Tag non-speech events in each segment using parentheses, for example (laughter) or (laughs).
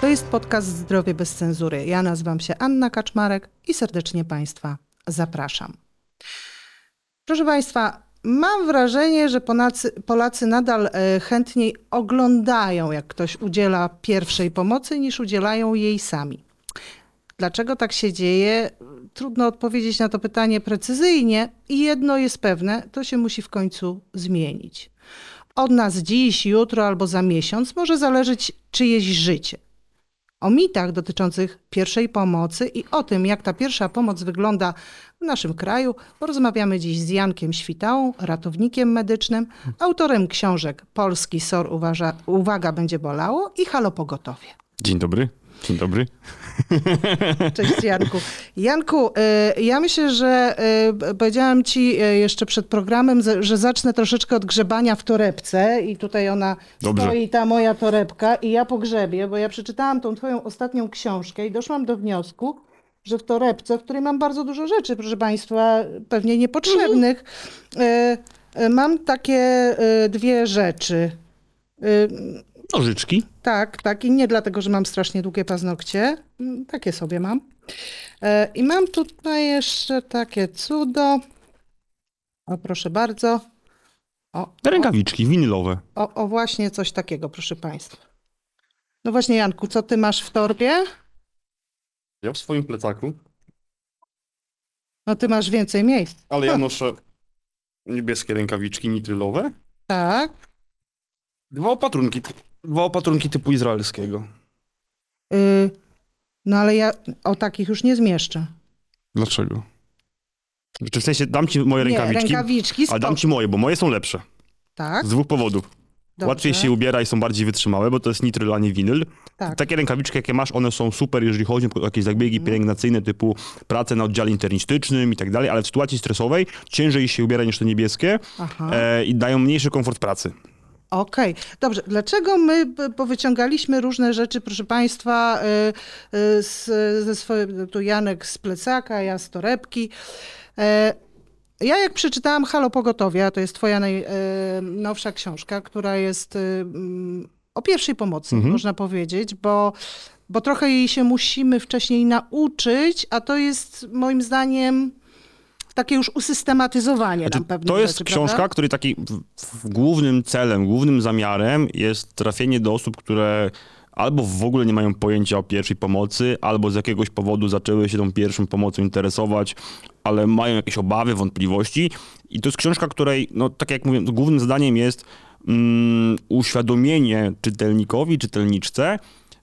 To jest podcast Zdrowie bez cenzury. Ja nazywam się Anna Kaczmarek i serdecznie Państwa zapraszam. Proszę Państwa, mam wrażenie, że Polacy, Polacy nadal e, chętniej oglądają, jak ktoś udziela pierwszej pomocy, niż udzielają jej sami. Dlaczego tak się dzieje? Trudno odpowiedzieć na to pytanie precyzyjnie i jedno jest pewne, to się musi w końcu zmienić. Od nas dziś, jutro albo za miesiąc może zależeć czyjeś życie. O mitach dotyczących pierwszej pomocy i o tym, jak ta pierwsza pomoc wygląda w naszym kraju, porozmawiamy dziś z Jankiem Świtałą, ratownikiem medycznym, autorem książek Polski SOR uważa, Uwaga będzie bolało i Halo Pogotowie. Dzień dobry. Dzień dobry. Cześć Janku. Janku, y, ja myślę, że y, powiedziałam ci y, jeszcze przed programem, że zacznę troszeczkę od grzebania w torebce i tutaj ona Dobrze. stoi, ta moja torebka i ja pogrzebię, bo ja przeczytałam tą twoją ostatnią książkę i doszłam do wniosku, że w torebce, w której mam bardzo dużo rzeczy, proszę państwa, pewnie niepotrzebnych, mam takie dwie rzeczy. Nożyczki. Tak, tak. I nie dlatego, że mam strasznie długie paznokcie. Mm, Takie sobie mam. E, I mam tutaj jeszcze takie cudo. O, proszę bardzo. O, rękawiczki winylowe. o, o, właśnie coś takiego, proszę Państwa. No właśnie, Janku, co ty masz w torbie? Ja w swoim plecaku, No ty masz więcej miejsc. ale ja noszę niebieskie rękawiczki nitrylowe. Tak. Dwa opatrunki, dwa opatrunki typu izraelskiego. Y, no ale ja o takich już nie zmieszczę. Dlaczego? Znaczy w sensie dam ci moje Nie, rękawiczki, rękawiczki, ale dam spoko. ci moje, bo moje są lepsze. Tak, Z dwóch powodów. dobrze. Łatwiej się ubiera i są bardziej wytrzymałe, bo to jest nitryl, a nie winyl. Tak. Takie rękawiczki, jakie masz, one są super, jeżeli chodzi o jakieś zabiegi pielęgnacyjne typu pracę na oddziale internistycznym i tak dalej, ale w sytuacji stresowej ciężej się ubiera niż te niebieskie Aha. e, i dają mniejszy komfort pracy. Okej, dobrze. Dlaczego my powyciągaliśmy różne rzeczy, proszę Państwa, y, y, z, ze swojego, tu Janek z plecaka, ja z torebki. E, Ja jak przeczytałam Halo Pogotowie, a to jest twoja najnowsza książka, która jest y, mm, o pierwszej pomocy, można powiedzieć, bo, bo trochę jej się musimy wcześniej nauczyć, a to jest moim zdaniem takie już usystematyzowanie Znaczy, nam pewnych to jest rzeczy, książka, prawda? której taki głównym celem, głównym zamiarem jest trafienie do osób, które albo w ogóle nie mają pojęcia o pierwszej pomocy, albo z jakiegoś powodu zaczęły się tą pierwszą pomocą interesować, ale mają jakieś obawy, wątpliwości. I to jest książka, której, no tak jak mówię, głównym zadaniem jest mm, uświadomienie czytelnikowi, czytelniczce,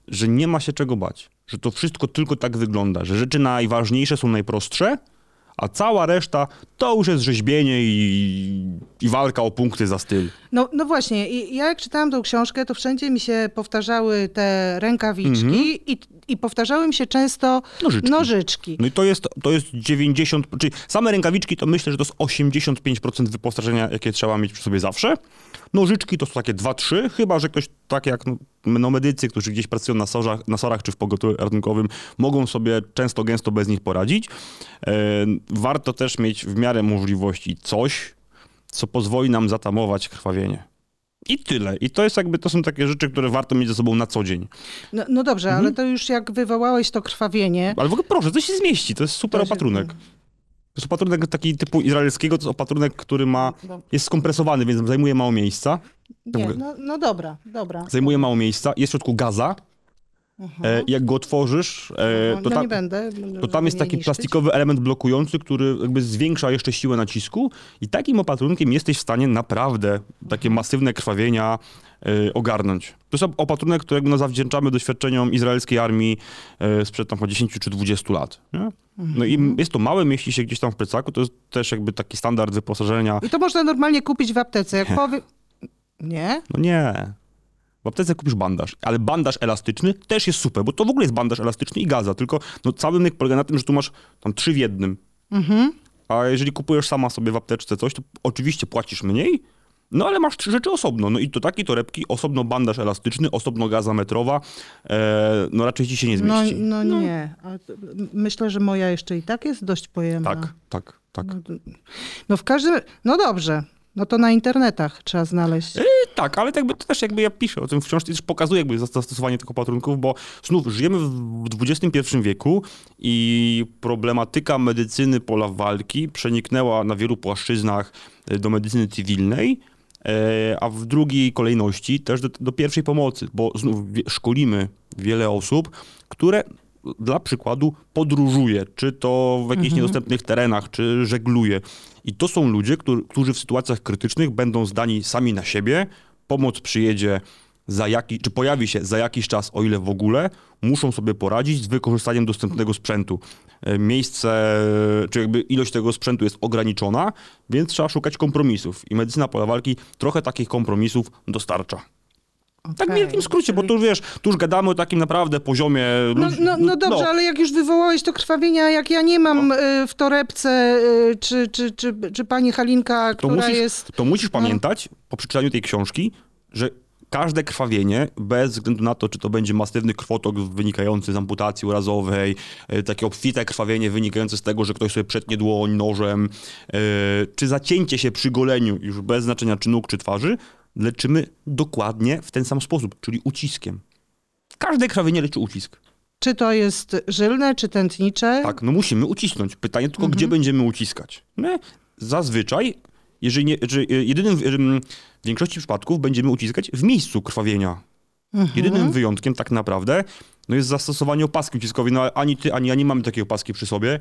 że nie ma się czego bać. Że to wszystko tylko tak wygląda, że rzeczy najważniejsze są najprostsze, a cała reszta to już jest rzeźbienie i, i walka o punkty za styl. No, no właśnie, i ja jak czytałam tą książkę, to wszędzie mi się powtarzały te rękawiczki i, i powtarzały mi się często Nożyczki. nożyczki. No i to jest, to jest 90, czyli same rękawiczki to myślę, że to jest 85% wyposażenia, jakie trzeba mieć przy sobie zawsze. Nożyczki to są takie 2-3, chyba że ktoś tak jak no, no medycy, którzy gdzieś pracują na sorach, na sorach czy w pogotowiu ratunkowym, mogą sobie często gęsto bez nich poradzić. E, warto też mieć w miarę możliwości coś, co pozwoli nam zatamować krwawienie. I tyle. I to jest jakby, to są takie rzeczy, które warto mieć ze sobą na co dzień. No, no dobrze, ale to już jak wywołałeś to krwawienie, Ale w ogóle proszę, to się zmieści, to jest super To się- opatrunek. To jest opatrunek taki typu izraelskiego, to jest opatrunek, który ma, No. jest skompresowany, więc zajmuje mało miejsca. nie, no, no dobra, dobra. Zajmuje mało miejsca, jest w środku gaza. E, jak go otworzysz, e, no, to, tam, będę. to tam jest taki plastikowy element blokujący, który jakby zwiększa jeszcze siłę nacisku i takim opatrunkiem jesteś w stanie naprawdę takie masywne krwawienia e, ogarnąć. To jest opatrunek, którego no, zawdzięczamy doświadczeniom izraelskiej armii sprzed tam chyba 10 czy 20 lat. Nie? No i jest to małe, mieści się gdzieś tam w plecaku, to jest też jakby taki standard wyposażenia. I to można normalnie kupić w aptece. Jak powie... Nie? No nie. W aptece kupisz bandaż, ale bandaż elastyczny też jest super, bo to w ogóle jest bandaż elastyczny i gaza, tylko no, cały myk polega na tym, że tu masz tam trzy w jednym. A jeżeli kupujesz sama sobie w apteczce coś, to oczywiście płacisz mniej, no ale masz trzy rzeczy osobno. No i to takie torebki, osobno bandaż elastyczny, osobno gaza metrowa, e, no raczej ci się nie No, zmieści. no nie. A myślę, że moja jeszcze i tak jest dość pojemna. Tak, tak, tak. No w każdym... No dobrze. No to na internetach trzeba znaleźć. Tak, ale to, jakby, to też jakby ja piszę o tym w książce, też pokazuję jakby zastosowanie tych opatrunków, bo znów żyjemy w XXI wieku i problematyka medycyny pola walki przeniknęła na wielu płaszczyznach e, do medycyny cywilnej, e, a w drugiej kolejności też do, do pierwszej pomocy, bo znów szkolimy wiele osób, które dla przykładu podróżuje, czy to w jakichś niedostępnych terenach, czy żegluje. I to są ludzie, którzy, w sytuacjach krytycznych będą zdani sami na siebie, pomoc przyjedzie za jaki, czy pojawi się za jakiś czas, o ile w ogóle, muszą sobie poradzić z wykorzystaniem dostępnego sprzętu. E, Miejsce, czy jakby ilość tego sprzętu jest ograniczona, więc trzeba szukać kompromisów. I medycyna pola walki trochę takich kompromisów dostarcza. Tak w wielkim skrócie, bo tu wiesz, tu już gadamy o takim naprawdę poziomie No, ludzi- no, no dobrze, ale jak już wywołałeś to krwawienia, jak ja nie mam No. y, w torebce, y, czy, czy, czy, czy pani Halinka, to która musisz, jest... to musisz no. pamiętać po przeczytaniu tej książki, że każde krwawienie, bez względu na to, czy to będzie masywny krwotok wynikający z amputacji urazowej, e, takie obfite krwawienie wynikające z tego, że ktoś sobie przetnie dłoń nożem, czy zacięcie się przy goleniu, już bez znaczenia czy nóg, czy twarzy, leczymy dokładnie w ten sam sposób, czyli uciskiem. Każde krwawienie leczy ucisk. Czy to jest żylne, czy tętnicze? Tak, no musimy ucisnąć. Pytanie tylko, gdzie będziemy uciskać. My zazwyczaj, jeżeli nie, że jedynym, em, w większości przypadków będziemy uciskać w miejscu krwawienia. Jedynym wyjątkiem tak naprawdę no jest zastosowanie opaski uciskowej. No ani ty, ani ja nie mamy takiej opaski przy sobie,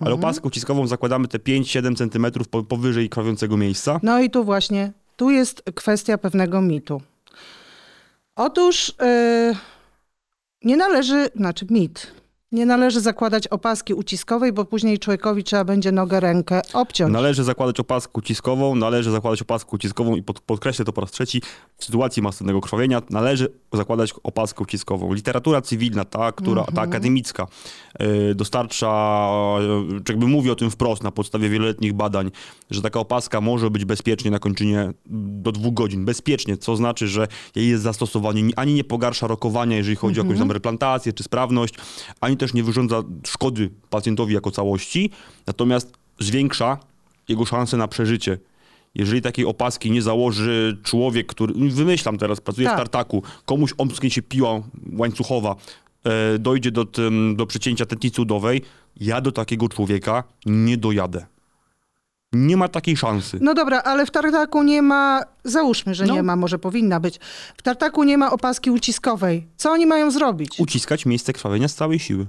ale opaskę uciskową zakładamy te 5-7 centymetrów po, powyżej krwawiącego miejsca. No i tu właśnie, tu jest kwestia pewnego mitu. Otóż y, nie należy, znaczy mit, nie należy zakładać opaski uciskowej, bo później człowiekowi trzeba będzie nogę, rękę obciąć. Należy zakładać opaskę uciskową, należy zakładać opaskę uciskową i pod, podkreślę to po raz trzeci, w sytuacji masywnego krwawienia należy zakładać opaskę uciskową. Literatura cywilna, ta, która, ta akademicka, y, dostarcza, y, jakby mówi o tym wprost na podstawie wieloletnich badań, że taka opaska może być bezpiecznie na kończynie do dwóch godzin. Bezpiecznie, co znaczy, że jej zastosowanie ni- ani nie pogarsza rokowania, jeżeli chodzi o jakąś tam replantację czy sprawność, ani też nie wyrządza szkody pacjentowi jako całości, natomiast zwiększa jego szanse na przeżycie. Jeżeli takiej opaski nie założy człowiek, który, wymyślam teraz, pracuje Tak. w tartaku, komuś omsknie się piła łańcuchowa, e, dojdzie do, tym, do przecięcia tętnicy udowej, ja do takiego człowieka nie dojadę. Nie ma takiej szansy. No dobra, ale w tartaku nie ma, załóżmy, że No. nie ma, może powinna być. W tartaku nie ma opaski uciskowej. Co oni mają zrobić? Uciskać miejsce krwawienia z całej siły.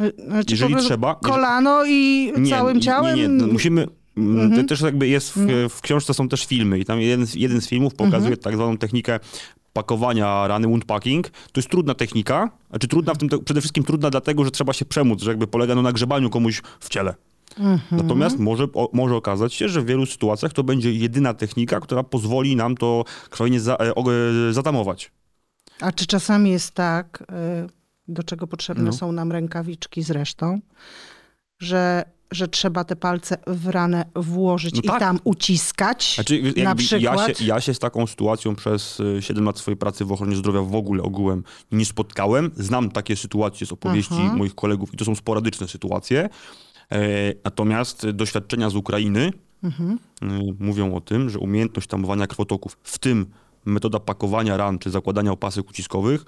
Y, Znaczy Jeżeli trzeba- Kolano i całym ciałem? Nie, nie, no musimy. Mhm. To też jakby jest w, w książce są też filmy i tam jeden, z- jeden z filmów pokazuje Mhm. tak zwaną technikę pakowania rany, wound packing. To jest trudna technika, znaczy trudna w tym, przede wszystkim trudna dlatego, że trzeba się przemóc, że jakby polega na nagrzebaniu komuś w ciele. Mhm. Natomiast może, o, może okazać się, że w wielu sytuacjach to będzie jedyna technika, która pozwoli nam to krwawienie za, e, e, zatamować. A czy czasami jest tak, y, do czego potrzebne No. są nam rękawiczki zresztą, że, że trzeba te palce w ranę włożyć No i tak. tam uciskać? Znaczy, na przykład? Ja się, ja się z taką sytuacją przez y, 7 lat swojej pracy w ochronie zdrowia w ogóle ogółem nie spotkałem. Znam takie sytuacje z opowieści Aha. moich kolegów i to są sporadyczne sytuacje. E, natomiast doświadczenia z Ukrainy Mhm. y, mówią o tym, że umiejętność tamowania krwotoków, w tym metoda pakowania ran czy zakładania opasek uciskowych,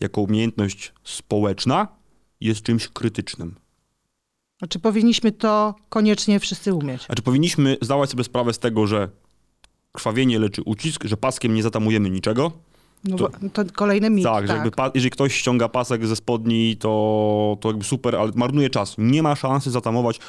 jako umiejętność społeczna jest czymś krytycznym. Znaczy powinniśmy to koniecznie wszyscy umieć. Znaczy powinniśmy zdawać sobie sprawę z tego, że krwawienie leczy ucisk, że paskiem nie zatamujemy niczego. No, To- kolejny mit. tak, tak. jakby jeżeli ktoś ściąga pasek ze spodni, to, to jakby super, ale marnuje czas. Nie ma szansy zatamować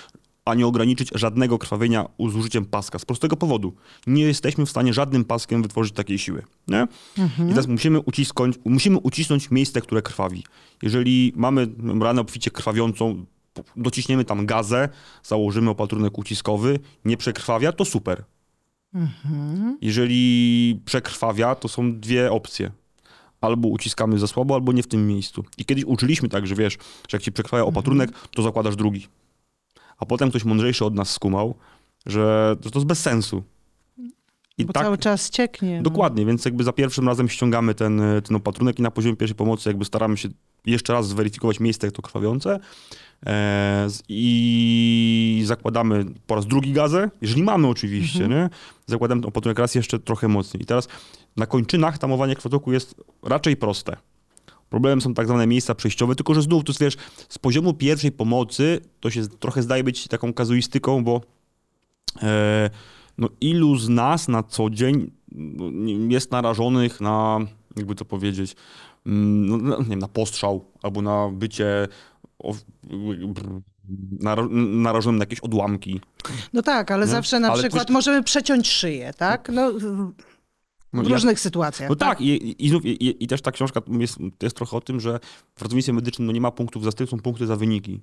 ani ograniczyć żadnego krwawienia z użyciem paska. Z prostego powodu. Nie jesteśmy w stanie żadnym paskiem wytworzyć takiej siły. Nie? I teraz musimy, ucisnąć, musimy ucisnąć miejsce, które krwawi. Jeżeli mamy ranę obficie krwawiącą, dociśniemy tam gazę, założymy opatrunek uciskowy, nie przekrwawia, to super. Jeżeli przekrwawia, to są dwie opcje. Albo uciskamy za słabo, albo nie w tym miejscu. I kiedyś uczyliśmy tak, że wiesz, że jak ci przekrwawia opatrunek, to zakładasz drugi. A potem ktoś mądrzejszy od nas skumał, że to, to jest bez sensu. I Bo tak, cały czas cieknie. no. dokładnie, więc jakby za pierwszym razem ściągamy ten, ten opatrunek i na poziomie pierwszej pomocy jakby staramy się jeszcze raz zweryfikować miejsce to krwawiące i zakładamy po raz drugi gazę, jeżeli mamy oczywiście, mhm. nie? zakładamy to potem raz jeszcze trochę mocniej. I teraz na kończynach tamowanie krwotoku jest raczej proste. Problemem są tak zwane miejsca przejściowe, tylko że znów, to wiesz, z poziomu pierwszej pomocy to się trochę zdaje być taką kazuistyką, bo e, no ilu z nas na co dzień no, jest narażonych na, jakby to powiedzieć, mm, no, no, nie wiem, na postrzał albo na bycie narażonym na jakieś odłamki. No tak, ale nie? zawsze na ale przykład możemy przeciąć szyję, tak? No, w no, różnych ja, sytuacjach. No tak, tak i, i, i, i, też ta książka jest, jest trochę o tym, że w ratownictwie medycznym no nie ma punktów za styl, są punkty za wyniki.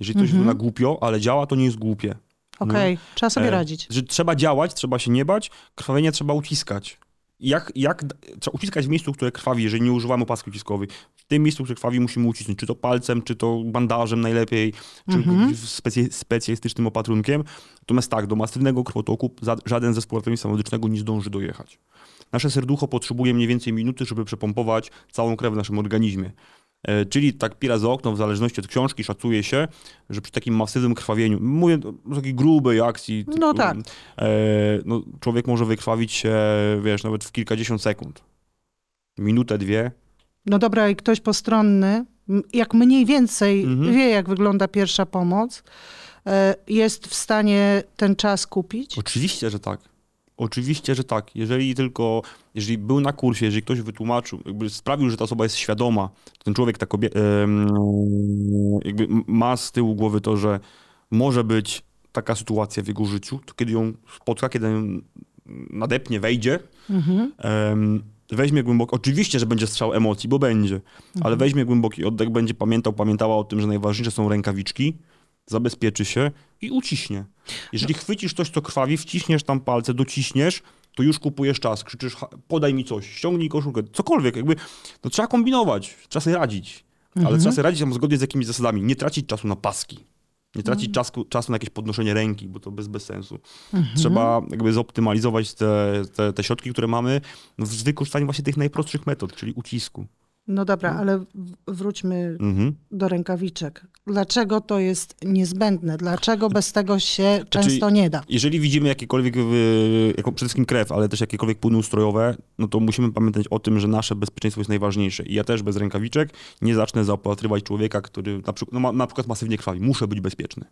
Jeżeli coś mhm. wygląda głupio, ale działa, to nie jest głupie. Okej, okay. trzeba sobie e, radzić. Że trzeba działać, trzeba się nie bać, krwawienie trzeba uciskać. Jak, jak trzeba uciskać w miejscu, które krwawi, jeżeli nie używamy opaski uciskowej. Tym miejscu, które krwawi, musimy ucisnąć, czy to palcem, czy to bandażem najlepiej, czy mhm. specy, specjalistycznym opatrunkiem. Natomiast tak, do masywnego krwotoku żaden zespół ratownictwa medycznego nie zdąży dojechać. Nasze serducho potrzebuje mniej więcej minuty, żeby przepompować całą krew w naszym organizmie. E, czyli tak pira za okno, w zależności od książki, szacuje się, że przy takim masywnym krwawieniu, mówię o takiej grubej akcji, no tak. E, no, człowiek może wykrwawić się, wiesz, nawet w kilkadziesiąt sekund. Minutę, dwie. No dobra, i ktoś postronny, jak mniej więcej mhm. wie, jak wygląda pierwsza pomoc, e, jest w stanie ten czas kupić? Oczywiście, że tak. Oczywiście, że tak. Jeżeli tylko, jeżeli był na kursie, jeżeli ktoś wytłumaczył, jakby sprawił, że ta osoba jest świadoma, ten człowiek, ta kobieta, jakby ma z tyłu głowy to, że może być taka sytuacja w jego życiu, to kiedy ją spotka, kiedy ją nadepnie, wejdzie, mhm. Weźmie głęboki, oczywiście, że będzie strzał emocji, bo będzie, mhm. ale weźmie głęboki oddech, będzie pamiętał, pamiętała o tym, że najważniejsze są rękawiczki, zabezpieczy się i uciśnie. Jeżeli no. chwycisz coś, co krwawi, wciśniesz tam palce, dociśniesz, to już kupujesz czas, krzyczysz, podaj mi coś, ściągnij koszulkę, cokolwiek, jakby, no trzeba kombinować, trzeba sobie radzić, mhm. ale trzeba sobie radzić tam zgodnie z jakimiś zasadami, nie tracić czasu na paski. Nie tracić mhm. czasu, czasu na jakieś podnoszenie ręki, bo to bez, bez sensu. Mhm. Trzeba jakby zoptymalizować te, te, te środki, które mamy w wykorzystaniu właśnie tych najprostszych metod, czyli ucisku. No dobra, no. ale wróćmy mhm. do rękawiczek. Dlaczego to jest niezbędne? Dlaczego bez tego się znaczy, często nie da? Jeżeli widzimy jakiekolwiek, jako przede wszystkim krew, ale też jakiekolwiek płyny ustrojowe, no to musimy pamiętać o tym, że nasze bezpieczeństwo jest najważniejsze. I ja też bez rękawiczek nie zacznę zaopatrywać człowieka, który na przykład, no ma, na przykład masywnie krwawi. Muszę być bezpieczny.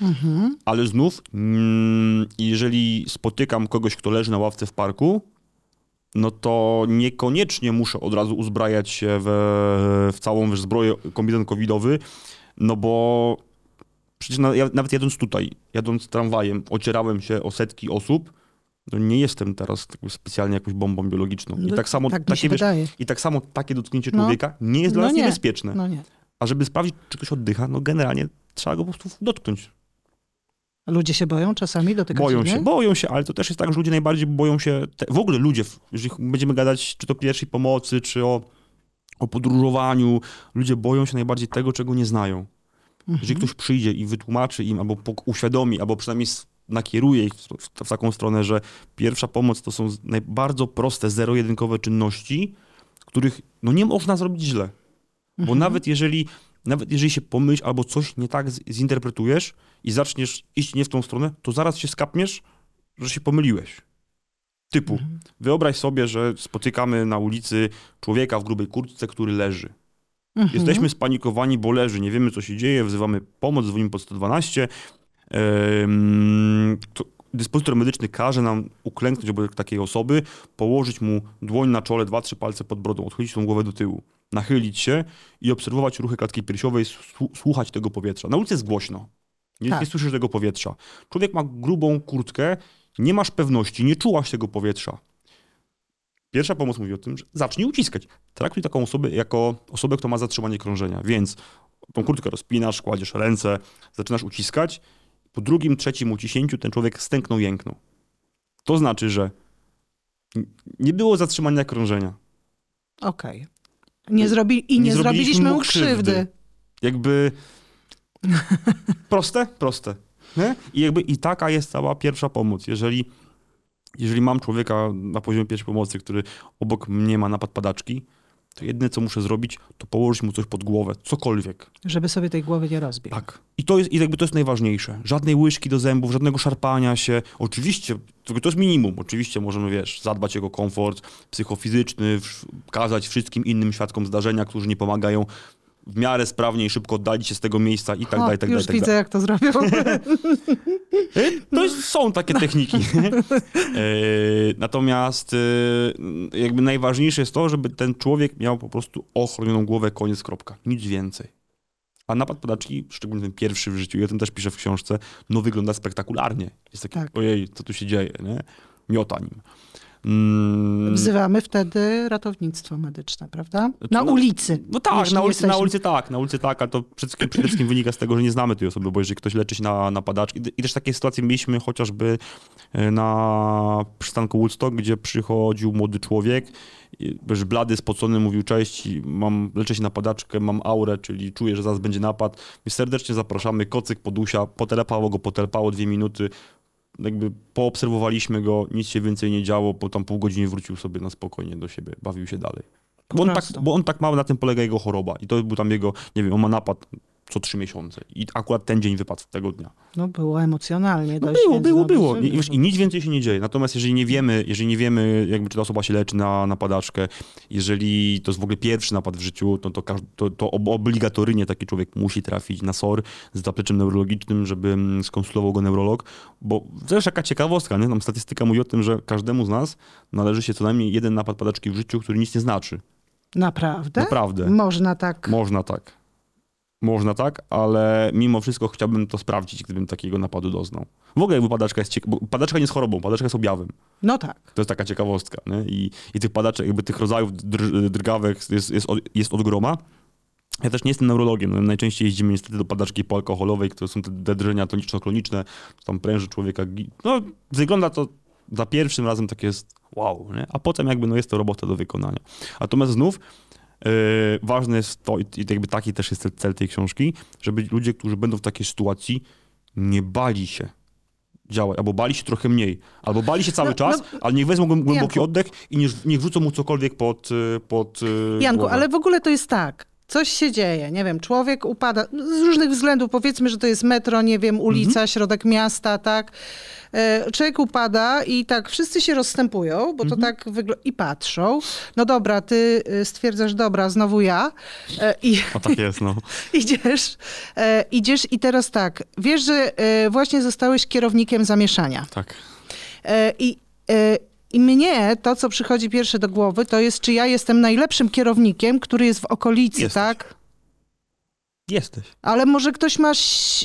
Mhm. Ale znów, mm, jeżeli spotykam kogoś, kto leży na ławce w parku, no to niekoniecznie muszę od razu uzbrajać się w, w całą wiesz, zbroję kombinezon covidowy, no bo przecież na, ja, nawet jadąc tutaj, jadąc tramwajem, ocierałem się o setki osób, no nie jestem teraz specjalnie jakąś bombą biologiczną. I no, tak samo, tak takie, wiesz, I tak samo takie dotknięcie no. człowieka nie jest dla no nas nie. niebezpieczne. No nie. A żeby sprawdzić, czy ktoś oddycha, no generalnie trzeba go po prostu dotknąć. Ludzie się boją czasami dotykać Boją się, boją się, ale to też jest tak, że ludzie najbardziej boją się, te, w ogóle ludzie, jeżeli będziemy gadać czy to pierwszej pomocy, czy o, o podróżowaniu, ludzie boją się najbardziej tego, czego nie znają. Mhm. Jeżeli ktoś przyjdzie i wytłumaczy im, albo uświadomi, albo przynajmniej nakieruje ich w, w, taką stronę, że pierwsza pomoc to są bardzo proste, zero-jedynkowe czynności, których no nie można zrobić źle. Bo mhm. nawet jeżeli nawet jeżeli się pomyśl albo coś nie tak zinterpretujesz i zaczniesz iść nie w tą stronę, to zaraz się skapniesz, że się pomyliłeś. Typu, mhm. wyobraź sobie, że spotykamy na ulicy człowieka w grubej kurtce, który leży. Mhm. Jesteśmy spanikowani, bo leży, nie wiemy co się dzieje, wzywamy pomoc, dzwonimy pod 112. Ehm, dyspozytor medyczny każe nam uklęknąć obok takiej osoby, położyć mu dłoń na czole, dwa, trzy palce pod brodą, odchylić tą głowę do tyłu nachylić się i obserwować ruchy klatki piersiowej, słuchać tego powietrza. Na ulicy jest głośno. Nie, tak. nie słyszysz tego powietrza. Człowiek ma grubą kurtkę, nie masz pewności, nie czułaś tego powietrza. Pierwsza pomoc mówi o tym, że zacznij uciskać. Traktuj taką osobę jako osobę, która ma zatrzymanie krążenia. Więc tą kurtkę rozpinasz, kładziesz ręce, zaczynasz uciskać. Po drugim, trzecim uciśnięciu ten człowiek stęknął, jęknął. To znaczy, że nie było zatrzymania krążenia. Okej. Okay. Nie zrobi, I nie, nie zrobiliśmy mu krzywdy. krzywdy. Jakby (laughs) proste? Proste. Nie? I jakby i taka jest cała pierwsza pomoc. Jeżeli, jeżeli mam człowieka na poziomie pierwszej pomocy, który obok mnie ma napad padaczki, to jedyne, co muszę zrobić, to położyć mu coś pod głowę, cokolwiek. Żeby sobie tej głowy nie rozbił. Tak. I to jest, i jakby to jest najważniejsze. Żadnej łyżki do zębów, żadnego szarpania się. Oczywiście, tylko to jest minimum. Oczywiście możemy, wiesz, zadbać o jego komfort psychofizyczny, kazać wszystkim innym świadkom zdarzenia, którzy nie pomagają, w miarę sprawnie i szybko oddalić się z tego miejsca i tak dalej, tak już dalej, tak widzę, dalej. jak to zrobią. (laughs) To jest, są takie techniki. (laughs) E, Natomiast e, jakby najważniejsze jest to, żeby ten człowiek miał po prostu ochronioną głowę, koniec, kropka. Nic więcej. A napad podaczki, szczególnie ten pierwszy w życiu, ja tym też piszę w książce, no wygląda spektakularnie. Jest taki, Tak. ojej, co tu się dzieje, nie? Miota nim. Mm, Wzywamy wtedy ratownictwo medyczne, prawda? Na no- ulicy. No tak, na ulicy, na ulicy tak, na ulicy tak, ale to przede wszystkim, przede wszystkim wynika z tego, że nie znamy tej osoby, bo jeżeli ktoś leczy się na, na padaczki, i też takie sytuacje mieliśmy chociażby e, na przystanku Woodstock, gdzie przychodził młody człowiek, i, wiesz, blady, spocony, mówił cześć, mam, leczę się na padaczkę, mam aurę, czyli czuję, że zaraz będzie napad, więc serdecznie zapraszamy, kocyk podusia, potelepało go, potelepało dwie minuty, jakby poobserwowaliśmy go, nic się więcej nie działo, po tam pół godziny wrócił sobie na spokojnie do siebie, bawił się dalej. Bo on, tak, bo on tak ma, na tym polega jego choroba. I to był tam jego, nie wiem, on ma napad co trzy miesiące. I akurat ten dzień wypadł tego dnia. No było emocjonalnie No dość. było, było, było. I, I nic więcej się nie dzieje. Natomiast jeżeli nie wiemy, jeżeli nie wiemy, jakby czy ta osoba się leczy na, na padaczkę, jeżeli to jest w ogóle pierwszy napad w życiu, to, to, to, to ob- obligatoryjnie taki człowiek musi trafić na SOR z zapleczem neurologicznym, żeby mm, skonsultował go neurolog. Bo to jest taka ciekawostka, nie? Tam statystyka mówi o tym, że każdemu z nas należy się co najmniej jeden napad padaczki w życiu, który nic nie znaczy. Naprawdę? Naprawdę. Można tak. Można tak. Można tak, ale mimo wszystko chciałbym to sprawdzić, gdybym takiego napadu doznał. W ogóle jakby padaczka jest ciekawa, bo padaczka nie jest chorobą, padaczka jest objawem. No tak. To jest taka ciekawostka. Nie? I, I tych padaczek, jakby tych rodzajów dr, drgawek jest, jest, od, jest od groma. Ja też nie jestem neurologiem. No, najczęściej jeździmy niestety do padaczki poalkoholowej, które są te, drżenia toniczno-kloniczne, tam pręży człowieka. No, wygląda to za pierwszym razem takie jest wow, nie? a potem jakby no jest to robota do wykonania. Natomiast znów ważne jest to, i jakby taki też jest cel- tej książki, żeby ludzie, którzy będą w takiej sytuacji, nie bali się działać, albo bali się trochę mniej, albo bali się cały No, czas, no, ale niech wezmą głę- głęboki Janku. oddech i niech, niech wrzucą mu cokolwiek pod, pod y, Janku, głowę. ale w ogóle to jest tak. Coś się dzieje, nie wiem, człowiek upada z różnych względów, powiedzmy, że to jest metro, nie wiem, ulica, Mhm. środek miasta, tak. E, Człowiek upada i tak wszyscy się rozstępują, bo to Mhm. tak wygląda i patrzą. No dobra, ty y, stwierdzasz, dobra, znowu ja. E, I O tak jest, no. (laughs) idziesz, e, idziesz i teraz tak, wiesz, że właśnie zostałeś kierownikiem zamieszania. Tak. I, I mnie to, co przychodzi pierwsze do głowy, to jest, czy ja jestem najlepszym kierownikiem, który jest w okolicy, Jesteś. tak? Jesteś. Ale może ktoś ma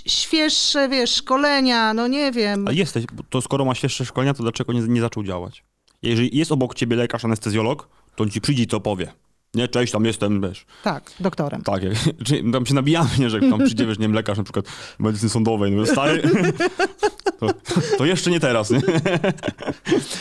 świeższe, wiesz, szkolenia, no nie wiem. Ale jesteś, to skoro ma świeższe szkolenia, to dlaczego nie, nie zaczął działać? Jeżeli jest obok ciebie lekarz, anestezjolog, to on ci przyjdzie i to powie. Nie, cześć, tam jestem, wiesz. Tak, doktorem. Tak, jak, (laughs) czy tam się nabijamy, nie, że jak tam przyjdzie, wiesz, nie wiem, lekarz na przykład medycyny sądowej, no stary, (laughs) to, to jeszcze nie teraz, nie?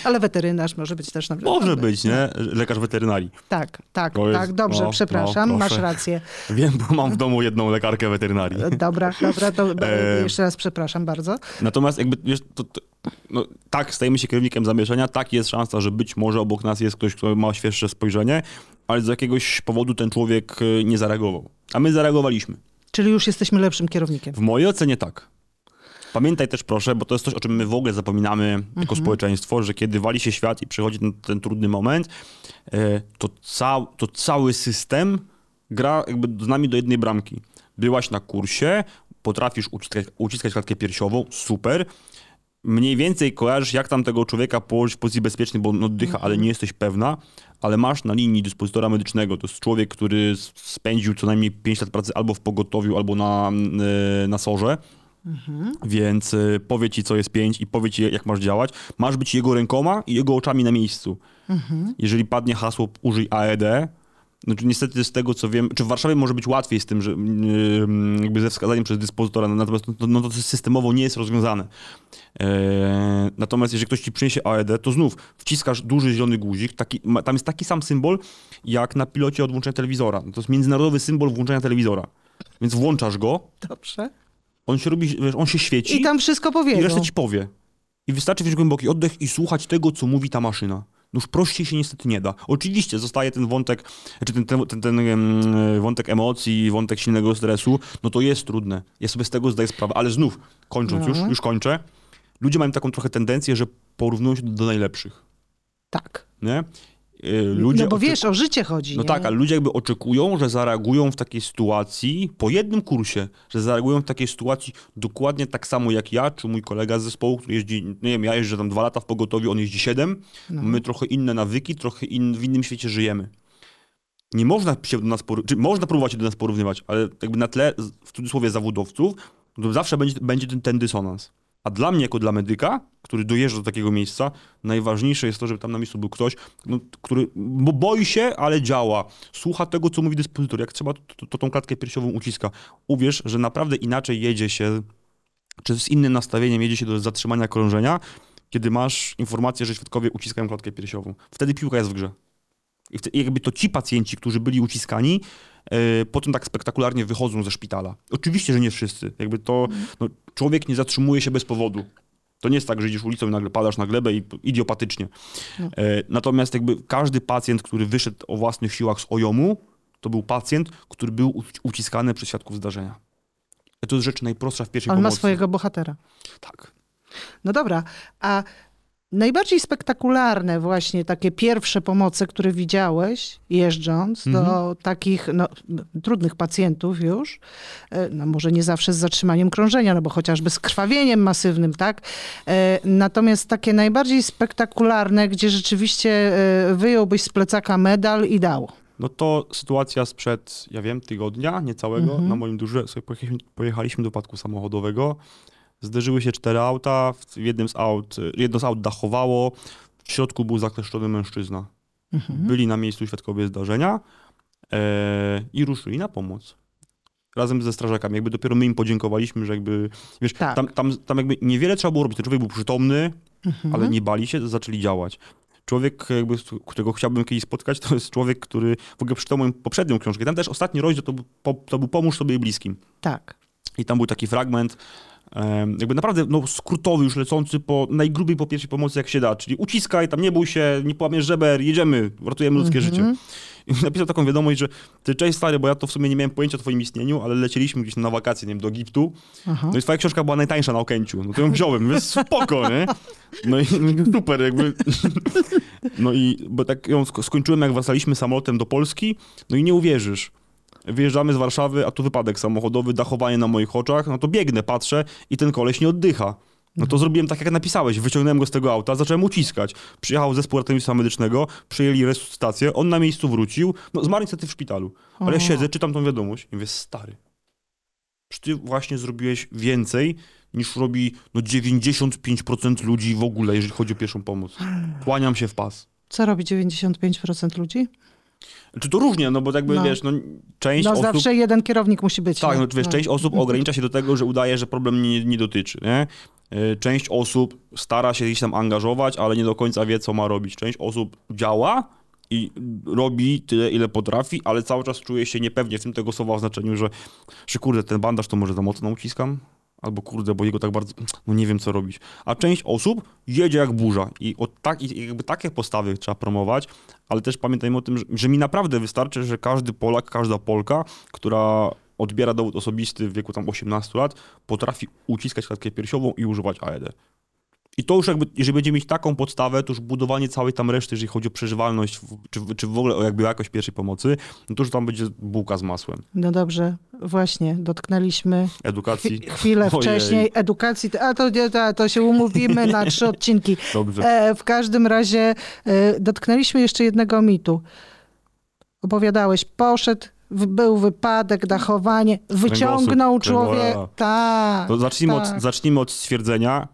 Ale weterynarz może być też na Może być, nie? Lekarz weterynarii. Tak, tak, jest- tak, dobrze, no, przepraszam, no, masz rację. Wiem, bo mam w domu jedną lekarkę weterynarii. Dobra, dobra, to (laughs) E, jeszcze raz przepraszam bardzo. Natomiast jakby, wiesz, to, to, no, tak, stajemy się kierownikiem zamieszania, tak jest szansa, że być może obok nas jest ktoś, kto ma świeższe spojrzenie, ale z jakiegoś powodu ten człowiek y, nie zareagował. A my zareagowaliśmy. Czyli już jesteśmy lepszym kierownikiem. W mojej ocenie tak. Pamiętaj też proszę, bo to jest coś, o czym my w ogóle zapominamy jako społeczeństwo, że kiedy wali się świat i przychodzi ten, ten trudny moment, e, to, cał, to cały system gra jakby z nami do jednej bramki. Byłaś na kursie, potrafisz uciskać, uciskać klatkę piersiową, super. Mniej więcej kojarzysz, jak tam tego człowieka położyć w pozycji bezpiecznej, bo on oddycha, ale nie jesteś pewna, ale masz na linii dyspozytora medycznego. To jest człowiek, który spędził co najmniej 5 lat pracy albo w pogotowiu, albo na, e, na sorze. Więc y, powie ci, co jest pięć i powie ci, jak masz działać. Masz być jego rękoma i jego oczami na miejscu. Jeżeli padnie hasło użyj AED, no to niestety z tego, co wiem, czy w Warszawie może być łatwiej z tym, że yy, jakby ze wskazaniem przez dyspozytora, natomiast no, to- no to systemowo nie jest rozwiązane. Eee, natomiast jeżeli ktoś ci przyniesie AED, to znów wciskasz duży zielony guzik, taki, tam jest taki sam symbol, jak na pilocie od włączenia telewizora. To jest międzynarodowy symbol włączenia telewizora. Więc włączasz go, Dobrze. on się robi, wiesz, on się świeci I tam wszystko i powiedzą. resztę ci powie. I wystarczy wziąć głęboki oddech i słuchać tego, co mówi ta maszyna. No już prościej się niestety nie da. Oczywiście zostaje ten wątek, czy ten, ten, ten, ten um, wątek emocji, wątek silnego stresu, no to jest trudne. Ja sobie z tego zdaję sprawę, ale znów, kończąc No. już, już kończę, ludzie mają taką trochę tendencję, że porównują się do, do najlepszych, Tak. nie? Y, Ludzie no bo wiesz, o życie chodzi. no nie? tak, ale ludzie jakby oczekują, że zareagują w takiej sytuacji, po jednym kursie, że zareagują w takiej sytuacji dokładnie tak samo jak ja, czy mój kolega z zespołu, który jeździ, nie wiem, ja jeżdżę tam dwa lata w pogotowiu, on jeździ siedem, No. mamy trochę inne nawyki, trochę in, w innym świecie żyjemy. Nie można się do nas porównywać, czy można próbować się do nas porównywać, ale jakby na tle, w cudzysłowie, zawodowców, to zawsze będzie, będzie ten, ten dysonans. A dla mnie, jako dla medyka, który dojeżdża do takiego miejsca, najważniejsze jest to, żeby tam na miejscu był ktoś, no, który bo boi się, ale działa. Słucha tego, co mówi dyspozytor. Jak trzeba, to, to, to tą klatkę piersiową uciska. Uwierz, że naprawdę inaczej jedzie się, czy z innym nastawieniem jedzie się do zatrzymania krążenia, kiedy masz informację, że świadkowie uciskają klatkę piersiową. Wtedy piłka jest w grze. I wtedy, jakby to ci pacjenci, którzy byli uciskani, e, potem tak spektakularnie wychodzą ze szpitala. Oczywiście, że nie wszyscy. Jakby to, no, człowiek nie zatrzymuje się bez powodu. To nie jest tak, że idziesz ulicą i nagle padasz na glebę i idiopatycznie. No. E, natomiast jakby każdy pacjent, który wyszedł o własnych siłach z ojomu, to był pacjent, który był uciskany przez świadków zdarzenia. To jest rzecz najprostsza w pierwszej On ma pomocy. swojego bohatera. Tak. No dobra, a najbardziej spektakularne właśnie takie pierwsze pomoce, które widziałeś jeżdżąc do Mhm. takich no, trudnych pacjentów już, e, no może nie zawsze z zatrzymaniem krążenia, no bo chociażby z krwawieniem masywnym, tak? E, Natomiast takie najbardziej spektakularne, gdzie rzeczywiście e, wyjąłbyś z plecaka medal i dał. No to sytuacja sprzed, ja wiem, tygodnia niecałego. Mhm. Na moim durze sobie pojechaliśmy, pojechaliśmy do wypadku samochodowego. Zderzyły się cztery auta. W jednym z aut, jedno z aut dachowało. W środku był zakleszczony mężczyzna. Mhm. Byli na miejscu świadkowie zdarzenia e, i ruszyli na pomoc. Razem ze strażakami. Jakby dopiero my im podziękowaliśmy, że jakby, wiesz, Tak. tam, tam, tam jakby niewiele trzeba było robić. Ten człowiek był przytomny, Mhm. ale nie bali się, zaczęli działać. Człowiek, jakby, którego chciałbym kiedyś spotkać, to jest człowiek, który w ogóle przeczytał moją poprzednią książkę. Tam też ostatni rozdział to, to był Pomóż sobie bliskim. Tak. I tam był taki fragment, jakby naprawdę no, skrótowy, już lecący po najgrubiej po pierwszej pomocy, jak się da. Czyli uciskaj, tam nie bój się, nie połamiesz żeber, jedziemy, ratujemy ludzkie Mhm. życie. I napisał taką wiadomość, że ty cześć stary, bo ja to w sumie nie miałem pojęcia o twoim istnieniu, ale lecieliśmy gdzieś na wakacje, nie wiem, do Egiptu. Aha. No i twoja książka była najtańsza na Okęciu. No to ją wziąłem, mówię, spoko, nie? No i (laughs) super, jakby. No i, bo tak ją sk- skończyłem, jak wracaliśmy samolotem do Polski, no i nie uwierzysz. Wyjeżdżamy z Warszawy, a tu wypadek samochodowy, dachowanie na moich oczach, no to biegnę, patrzę i ten koleś nie oddycha. No to zrobiłem tak, jak napisałeś. Wyciągnąłem go z tego auta, zacząłem uciskać. Przyjechał zespół ratownictwa medycznego, przyjęli resuscytację, on na miejscu wrócił, no zmarł niestety w szpitalu. Ale ja siedzę, czytam tą wiadomość i mówię, stary, czy ty właśnie zrobiłeś więcej niż robi no 95% ludzi w ogóle, jeżeli chodzi o pierwszą pomoc. Kłaniam się w pas. Co robi 95% ludzi? Czy to różnie, no bo jakby No. wiesz, no część No osób... zawsze jeden kierownik musi być. Tak, no wiesz, część osób ogranicza się do tego, że udaje, że problem nie, nie dotyczy, nie? Y, Część osób stara się gdzieś tam angażować, ale nie do końca wie, co ma robić. Część osób działa i robi tyle, ile potrafi, ale cały czas czuje się niepewnie w tym tego słowa w znaczeniu, że, że kurde, ten bandaż to może za mocno uciskam, albo kurde, bo jego tak bardzo, no nie wiem, co robić. A część osób jedzie jak burza i tak, i jakby takie postawy trzeba promować, ale też pamiętajmy o tym, że, że mi naprawdę wystarczy, że każdy Polak, każda Polka, która odbiera dowód osobisty w wieku tam 18 lat, potrafi uciskać klatkę piersiową i używać AED. I to już jakby, jeżeli będzie mieć taką podstawę, to już budowanie całej tam reszty, jeżeli chodzi o przeżywalność, czy, czy w ogóle o jakby jakość pierwszej pomocy, no to już tam będzie bułka z masłem. No dobrze, właśnie, dotknęliśmy Edukacji. chwi- chwilę Ojej. wcześniej edukacji, a to, to, to się umówimy na trzy (laughs) odcinki. Dobrze. E, w każdym razie e, dotknęliśmy jeszcze jednego mitu. Opowiadałeś, poszedł, był wypadek, dachowanie, wyciągnął człowiek. kręgosłup. Tak. To zacznijmy, tak. od, zacznijmy od stwierdzenia,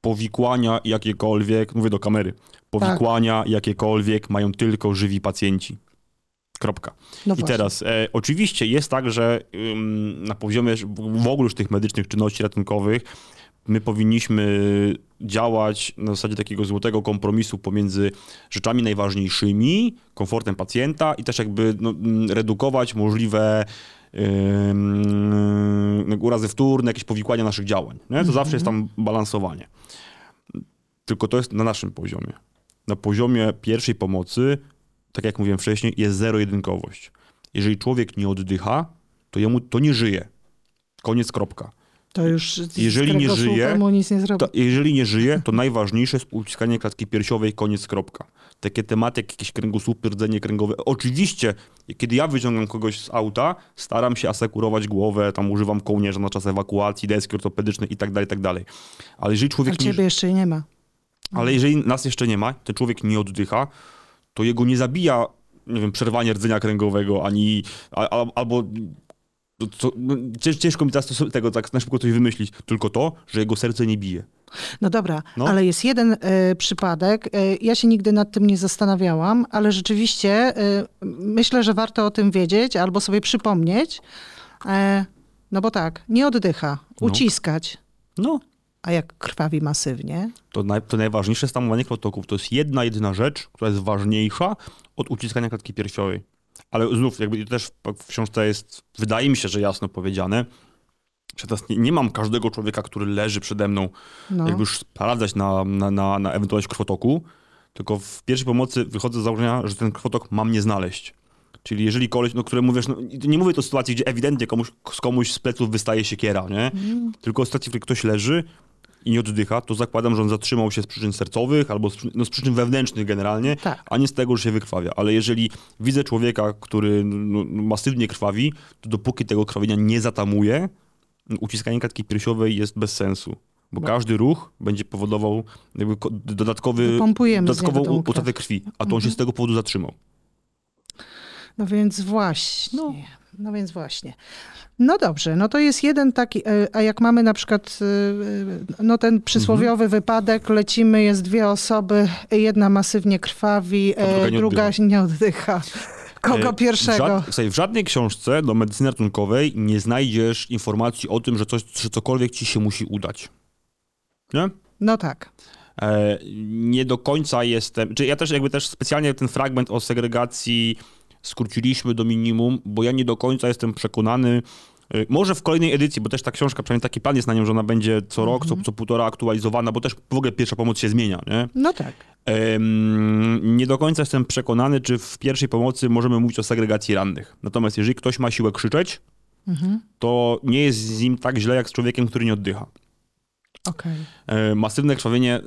powikłania jakiekolwiek, mówię do kamery, powikłania jakiekolwiek mają tylko żywi pacjenci. Kropka. No I właśnie. teraz, e, oczywiście jest tak, że ym, na poziomie w w ogóle już tych medycznych czynności ratunkowych my powinniśmy działać na zasadzie takiego złotego kompromisu pomiędzy rzeczami najważniejszymi, komfortem pacjenta i też jakby no, mm, redukować możliwe ym, urazy wtórne, jakieś powikłania naszych działań. Nie? To zawsze jest tam balansowanie. Tylko to jest na naszym poziomie. na poziomie pierwszej pomocy, tak jak mówiłem wcześniej, jest zero-jedynkowość. Jeżeli człowiek nie oddycha, to jemu to nie żyje. Koniec, kropka. To już Jeżeli nie żyje, nie. To, jeżeli nie żyje, to najważniejsze jest uciskanie klatki piersiowej, koniec, kropka. Takie tematy jak jakieś kręgosłupy, rdzenie kręgowe. Oczywiście, kiedy ja wyciągam kogoś z auta, staram się asekurować głowę, tam używam kołnierza na czas ewakuacji, deski ortopedycznej i tak dalej, tak dalej. Ale jeżeli człowiek Ale nie, ciebie jeszcze nie ma. ale jeżeli nas jeszcze nie ma, ten człowiek nie oddycha, to jego nie zabija, nie wiem, przerwanie rdzenia kręgowego, ani a, a, albo to, no, cięż- ciężko mi teraz tego tak na szybko coś wymyślić, tylko to, że jego serce nie bije. No dobra, No. ale jest jeden e, przypadek. E, ja się nigdy nad tym nie zastanawiałam, ale rzeczywiście e, myślę, że warto o tym wiedzieć albo sobie przypomnieć. No bo tak, nie oddycha, No. uciskać. No, A jak krwawi masywnie? to, naj, to najważniejsze jest tamowanie krwotoków. To jest jedna, jedyna rzecz, która jest ważniejsza od uciskania klatki piersiowej. Ale znów, jakby też w, książce jest, wydaje mi się, że jasno powiedziane, że teraz nie, nie mam każdego człowieka, który leży przede mną, No. jakby już sprawdzać na, na, na, na ewentualność krwotoku, tylko w pierwszej pomocy wychodzę z założenia, że ten krwotok mam nie znaleźć. Czyli jeżeli koleś, no, które mówisz, no, nie mówię to o sytuacji, gdzie ewidentnie komuś, z komuś z pleców wystaje siekiera, nie? Tylko w sytuacji, w której ktoś leży i nie oddycha, to zakładam, że on zatrzymał się z przyczyn sercowych albo z, no, z przyczyn wewnętrznych generalnie, Tak. a nie z tego, że się wykrwawia. Ale jeżeli widzę człowieka, który no, no, masywnie krwawi, to dopóki tego krwawienia nie zatamuje, uciskanie klatki piersiowej jest bez sensu. Bo każdy ruch będzie powodował dodatkowy, dodatkową utratę krwi, a to on się z tego powodu zatrzymał. No więc właśnie. No. Więc właśnie. No dobrze, no to jest jeden taki, e, a jak mamy na przykład e, no ten przysłowiowy Mhm. wypadek, lecimy, jest dwie osoby, jedna masywnie krwawi, druga e, nie druga oddycha. nie oddycha. Kogo E, pierwszego? W, żad, w żadnej książce do medycyny ratunkowej nie znajdziesz informacji o tym, że, coś, że cokolwiek ci się musi udać. Nie? No tak. E, nie do końca jestem. Czy ja też jakby też specjalnie ten fragment o segregacji skróciliśmy do minimum, bo ja nie do końca jestem przekonany. e, Może w kolejnej edycji, bo też ta książka, przynajmniej taki plan jest na nią, że ona będzie co rok, co, co półtora aktualizowana, bo też w ogóle pierwsza pomoc się zmienia, nie? No tak. Em, nie do końca jestem przekonany, czy w pierwszej pomocy możemy mówić o segregacji rannych. Natomiast jeżeli ktoś ma siłę krzyczeć, Mhm. to nie jest z nim tak źle, jak z człowiekiem, który nie oddycha. Okej. E, masywne krwawienie,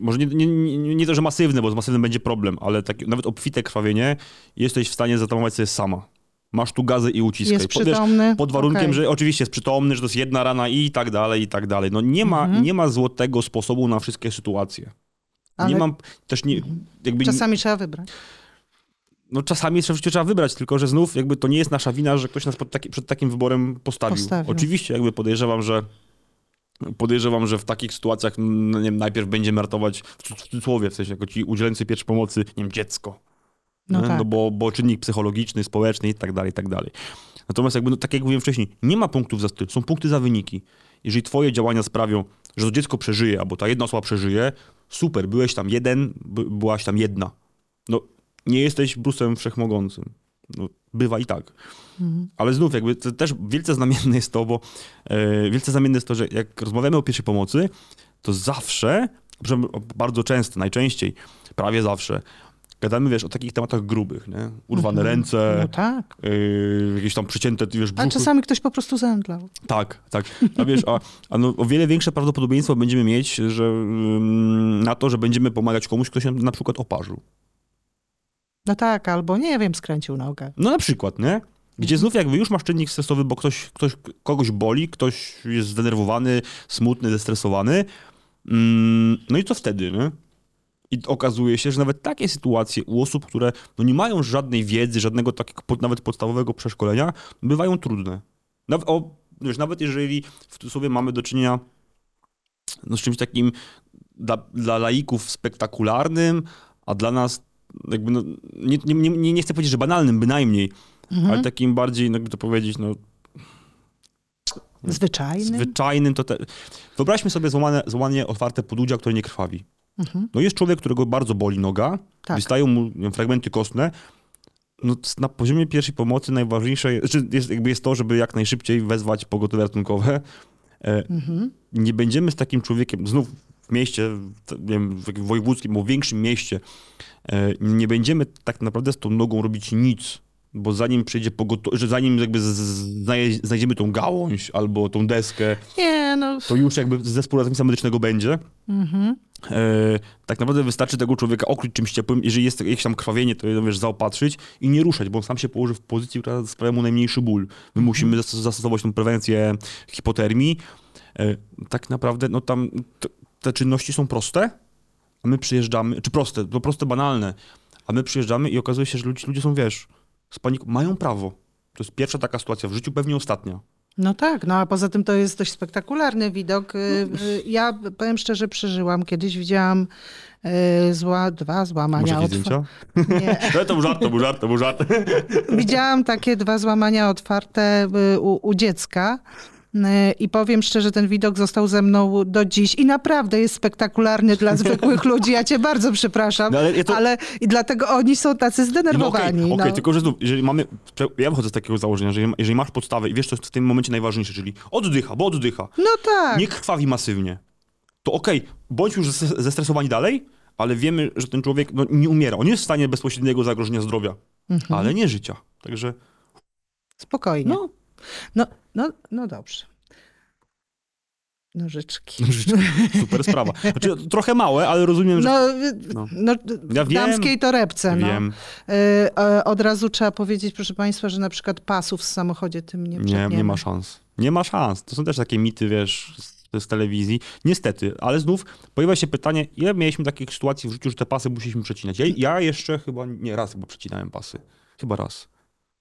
może nie, nie, nie, nie to, że masywne, bo z masywnym będzie problem, ale takie, nawet obfite krwawienie jesteś w stanie zatamować sobie sama. Masz tu gazę i uciskaj. Jest Po- wiesz, przytomny. pod warunkiem, Okej. że oczywiście jest przytomny, że to jest jedna rana i tak dalej, i tak dalej. No nie ma, Mhm. nie ma złotego sposobu na wszystkie sytuacje. Ale Nie mam też nie, jakby czasami trzeba wybrać. no czasami oczywiście trzeba wybrać, tylko że znów jakby to nie jest nasza wina, że ktoś nas taki, przed takim wyborem postawił. Postawił. Oczywiście jakby podejrzewam, że podejrzewam, że w takich sytuacjach nie wiem, najpierw będziemy ratować w cu- w cudzysłowie, w sensie jako ci udzielający pierwszej pomocy, nie wiem, dziecko. No tak. no bo, bo czynnik psychologiczny, społeczny i tak dalej, i tak dalej. Natomiast jakby, no, tak jak mówiłem wcześniej, nie ma punktów za styl, są punkty za wyniki. Jeżeli twoje działania sprawią, że to dziecko przeżyje, albo ta jedna osoba przeżyje, super, byłeś tam jeden, by, byłaś tam jedna. No, nie jesteś Brusem Wszechmogącym. No, bywa i tak. Mhm. Ale znów jakby też wielce znamienne jest to, bo e, wielce znamienne jest to, że jak rozmawiamy o pierwszej pomocy, to zawsze, bardzo często, najczęściej, prawie zawsze, gadamy, wiesz, o takich tematach grubych, nie? Urwane ręce, No tak. yy, jakieś tam przycięte, wiesz, A brzuchy. czasami ktoś po prostu zemdlał. Tak, tak. A wiesz, a, a no, o wiele większe prawdopodobieństwo będziemy mieć, że ym, na to, że będziemy pomagać komuś, kto się na przykład oparzył. No tak, albo nie wiem, skręcił nogę. No na przykład, nie? Gdzie znów jakby już masz czynnik stresowy, bo ktoś, ktoś kogoś boli, ktoś jest zdenerwowany, smutny, zestresowany. Mm, no i co wtedy, nie? I okazuje się, że nawet takie sytuacje u osób, które no nie mają żadnej wiedzy, żadnego takiego pod, nawet podstawowego przeszkolenia, bywają trudne. Nawet, o, wiesz, nawet jeżeli w cudzysłowie mamy do czynienia no, z czymś takim dla, dla laików spektakularnym, a dla nas jakby no, nie, nie, nie, nie chcę powiedzieć, że banalnym bynajmniej, Mhm. ale takim bardziej, no, jakby to powiedzieć, no, Zwyczajny. zwyczajnym. To te... Wyobraźmy sobie złamane, złamanie otwarte podudzia, które nie krwawi. Mhm. No jest człowiek, którego bardzo boli noga, Tak. wystają mu wiem, fragmenty kostne. No, na poziomie pierwszej pomocy najważniejsze jest, znaczy jest, jakby jest to, żeby jak najszybciej wezwać pogotowie ratunkowe. E, Mhm. nie będziemy z takim człowiekiem, znów w mieście, nie wiem, w wojewódzkim, albo większym mieście, e, nie będziemy tak naprawdę z tą nogą robić nic, bo zanim przyjdzie pogotowie, że zanim jakby znajdziemy tą gałąź albo tą deskę, Nie, no. to już jakby zespół ratownictwa medycznego będzie. Mhm. E, tak naprawdę wystarczy tego człowieka okryć czymś ciepłym, jeżeli jest jakieś tam krwawienie, to je, wiesz, zaopatrzyć i nie ruszać, bo on sam się położy w pozycji, która sprawia mu najmniejszy ból. My musimy zastos- zastosować tą prewencję hipotermii. E, tak naprawdę, no tam te czynności są proste, a my przyjeżdżamy, czy proste, to proste, banalne, a my przyjeżdżamy i okazuje się, że ludzie, ludzie są, wiesz, z paniką, mają prawo. To jest pierwsza taka sytuacja w życiu, pewnie ostatnia. No tak, no a poza tym to jest dość spektakularny widok. Y, y, Ja powiem szczerze, przeżyłam. Kiedyś widziałam y, zła, dwa złamania. jakieś otwa- zdjęcia? Nie. (laughs) No, to był żart, to był żart, to był żart. (laughs) Widziałam takie dwa złamania otwarte u, u dziecka. Y, I powiem szczerze, ten widok został ze mną do dziś i naprawdę jest spektakularny dla (laughs) zwykłych ludzi. Ja cię bardzo przepraszam, No, ale ja to- ale i dlatego oni są tacy No okej, zdenerwowani. okej, no. tylko że znów, jeżeli mamy, ja wychodzę z takiego założenia, że jeżeli masz podstawę i wiesz, co jest w tym momencie najważniejsze, czyli oddycha, bo oddycha, no tak. nie krwawi masywnie, to okej, bądźmy już zes- zestresowani dalej, ale wiemy, że ten człowiek no, nie umiera. On jest w stanie bezpośredniego zagrożenia zdrowia, Mhm. ale nie życia. Także Spokojnie. no, No, no, no dobrze. Nożyczki. super sprawa. Znaczy, trochę małe, ale rozumiem, że... No, No. no. Ja w damskiej torebce. No. Wiem, e, Od razu trzeba powiedzieć, proszę Państwa, że na przykład pasów w samochodzie tym nie nie, nie ma szans. Nie ma szans. To są też takie mity, wiesz, z, z telewizji. Niestety, ale znów pojawia się pytanie, ile mieliśmy takich sytuacji w życiu, że te pasy musieliśmy przecinać. Ja, ja jeszcze chyba, nie raz chyba przecinałem pasy. Chyba raz.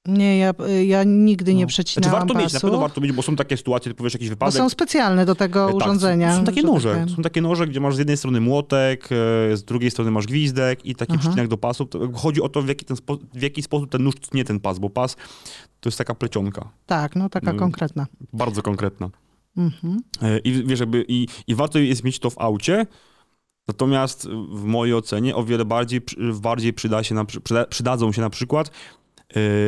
Nie, ja, ja nigdy nie No. przecinałam Znaczy warto mieć, na pewno warto mieć, bo są takie sytuacje, typu wiesz, jakiś bo wypadek. są specjalne do tego Tak, urządzenia. Są, są takie tak noże. powiem. Są takie noże, gdzie masz z jednej strony młotek, e, z drugiej strony masz gwizdek i taki Aha. przycinek do pasów. Chodzi o to, w jaki, ten spo, w jaki sposób ten nóż tnie ten pas, bo pas to jest taka plecionka, Tak, no taka No. konkretna. bardzo konkretna. Mhm. E, I wiesz, jakby, i, i warto jest mieć to w aucie, natomiast w mojej ocenie o wiele bardziej, bardziej przyda się na, przy- przyda, przydadzą się na przykład e,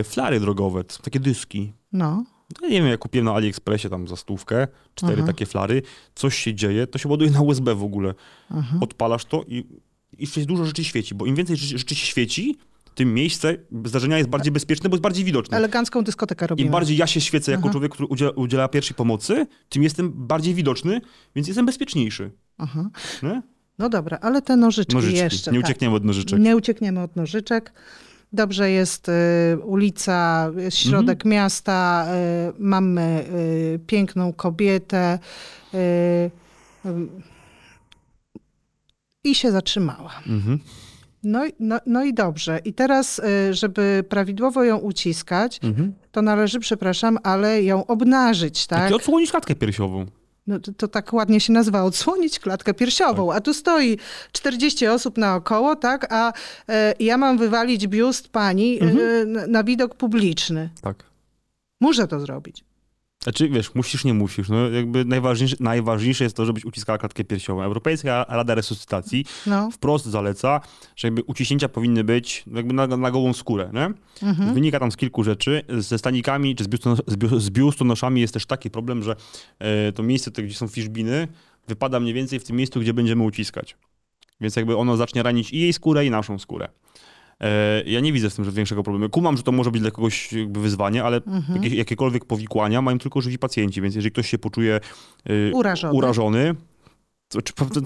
flary drogowe, to są takie dyski. No, Ja nie wiem, ja kupiłem na AliExpressie tam za stówkę, cztery Aha. takie flary, coś się dzieje, to się ładuje na USB w ogóle. aha. Odpalasz to i, i się dużo rzeczy świeci, bo im więcej rzeczy, rzeczy się świeci, tym miejsce zdarzenia jest bardziej bezpieczne, bo jest bardziej widoczne. Elegancką dyskotekę robiłam. Im bardziej ja się świecę jako Aha. człowiek, który udziela, udziela pierwszej pomocy, tym jestem bardziej widoczny, więc jestem bezpieczniejszy. Aha. Nie? No dobra, ale te nożyczki, Nożyczki. jeszcze. nie tak. uciekniemy od nożyczek. Nie uciekniemy od nożyczek. Dobrze jest y, ulica, jest środek Mhm. miasta, y, mamy y, piękną kobietę i się zatrzymała. Mhm. No, i- no, no i dobrze. I teraz, żeby prawidłowo ją uciskać, Mhm. to należy, przepraszam, ale ją obnażyć, tak? I odsłonić klatkę piersiową. No, to, to tak ładnie się nazywa, odsłonić klatkę piersiową. Tak. A tu stoi 40 osób naokoło, tak? A e, ja mam wywalić biust pani e, Mhm. na, na widok publiczny. Tak. Muszę to zrobić. Znaczy, wiesz, musisz, nie musisz. No, jakby najważniejsze, najważniejsze jest to, żebyś uciskała klatkę piersiową. Europejska Rada Resuscytacji No. wprost zaleca, że jakby uciśnięcia powinny być jakby na, na gołą skórę, nie? Mhm. Wynika tam z kilku rzeczy. Ze stanikami czy z, biustonos, z, biu, z biustonoszami jest też taki problem, że e, to miejsce, to, gdzie są fiszbiny, wypada mniej więcej w tym miejscu, gdzie będziemy uciskać. Więc jakby ono zacznie ranić i jej skórę, i naszą skórę. E, ja nie widzę w tym większego problemu. Kumam, że to może być dla kogoś wyzwanie, ale Mhm. jakie, jakiekolwiek powikłania mają tylko żywi pacjenci, więc jeżeli ktoś się poczuje e, Urażony. urażony to, to, to,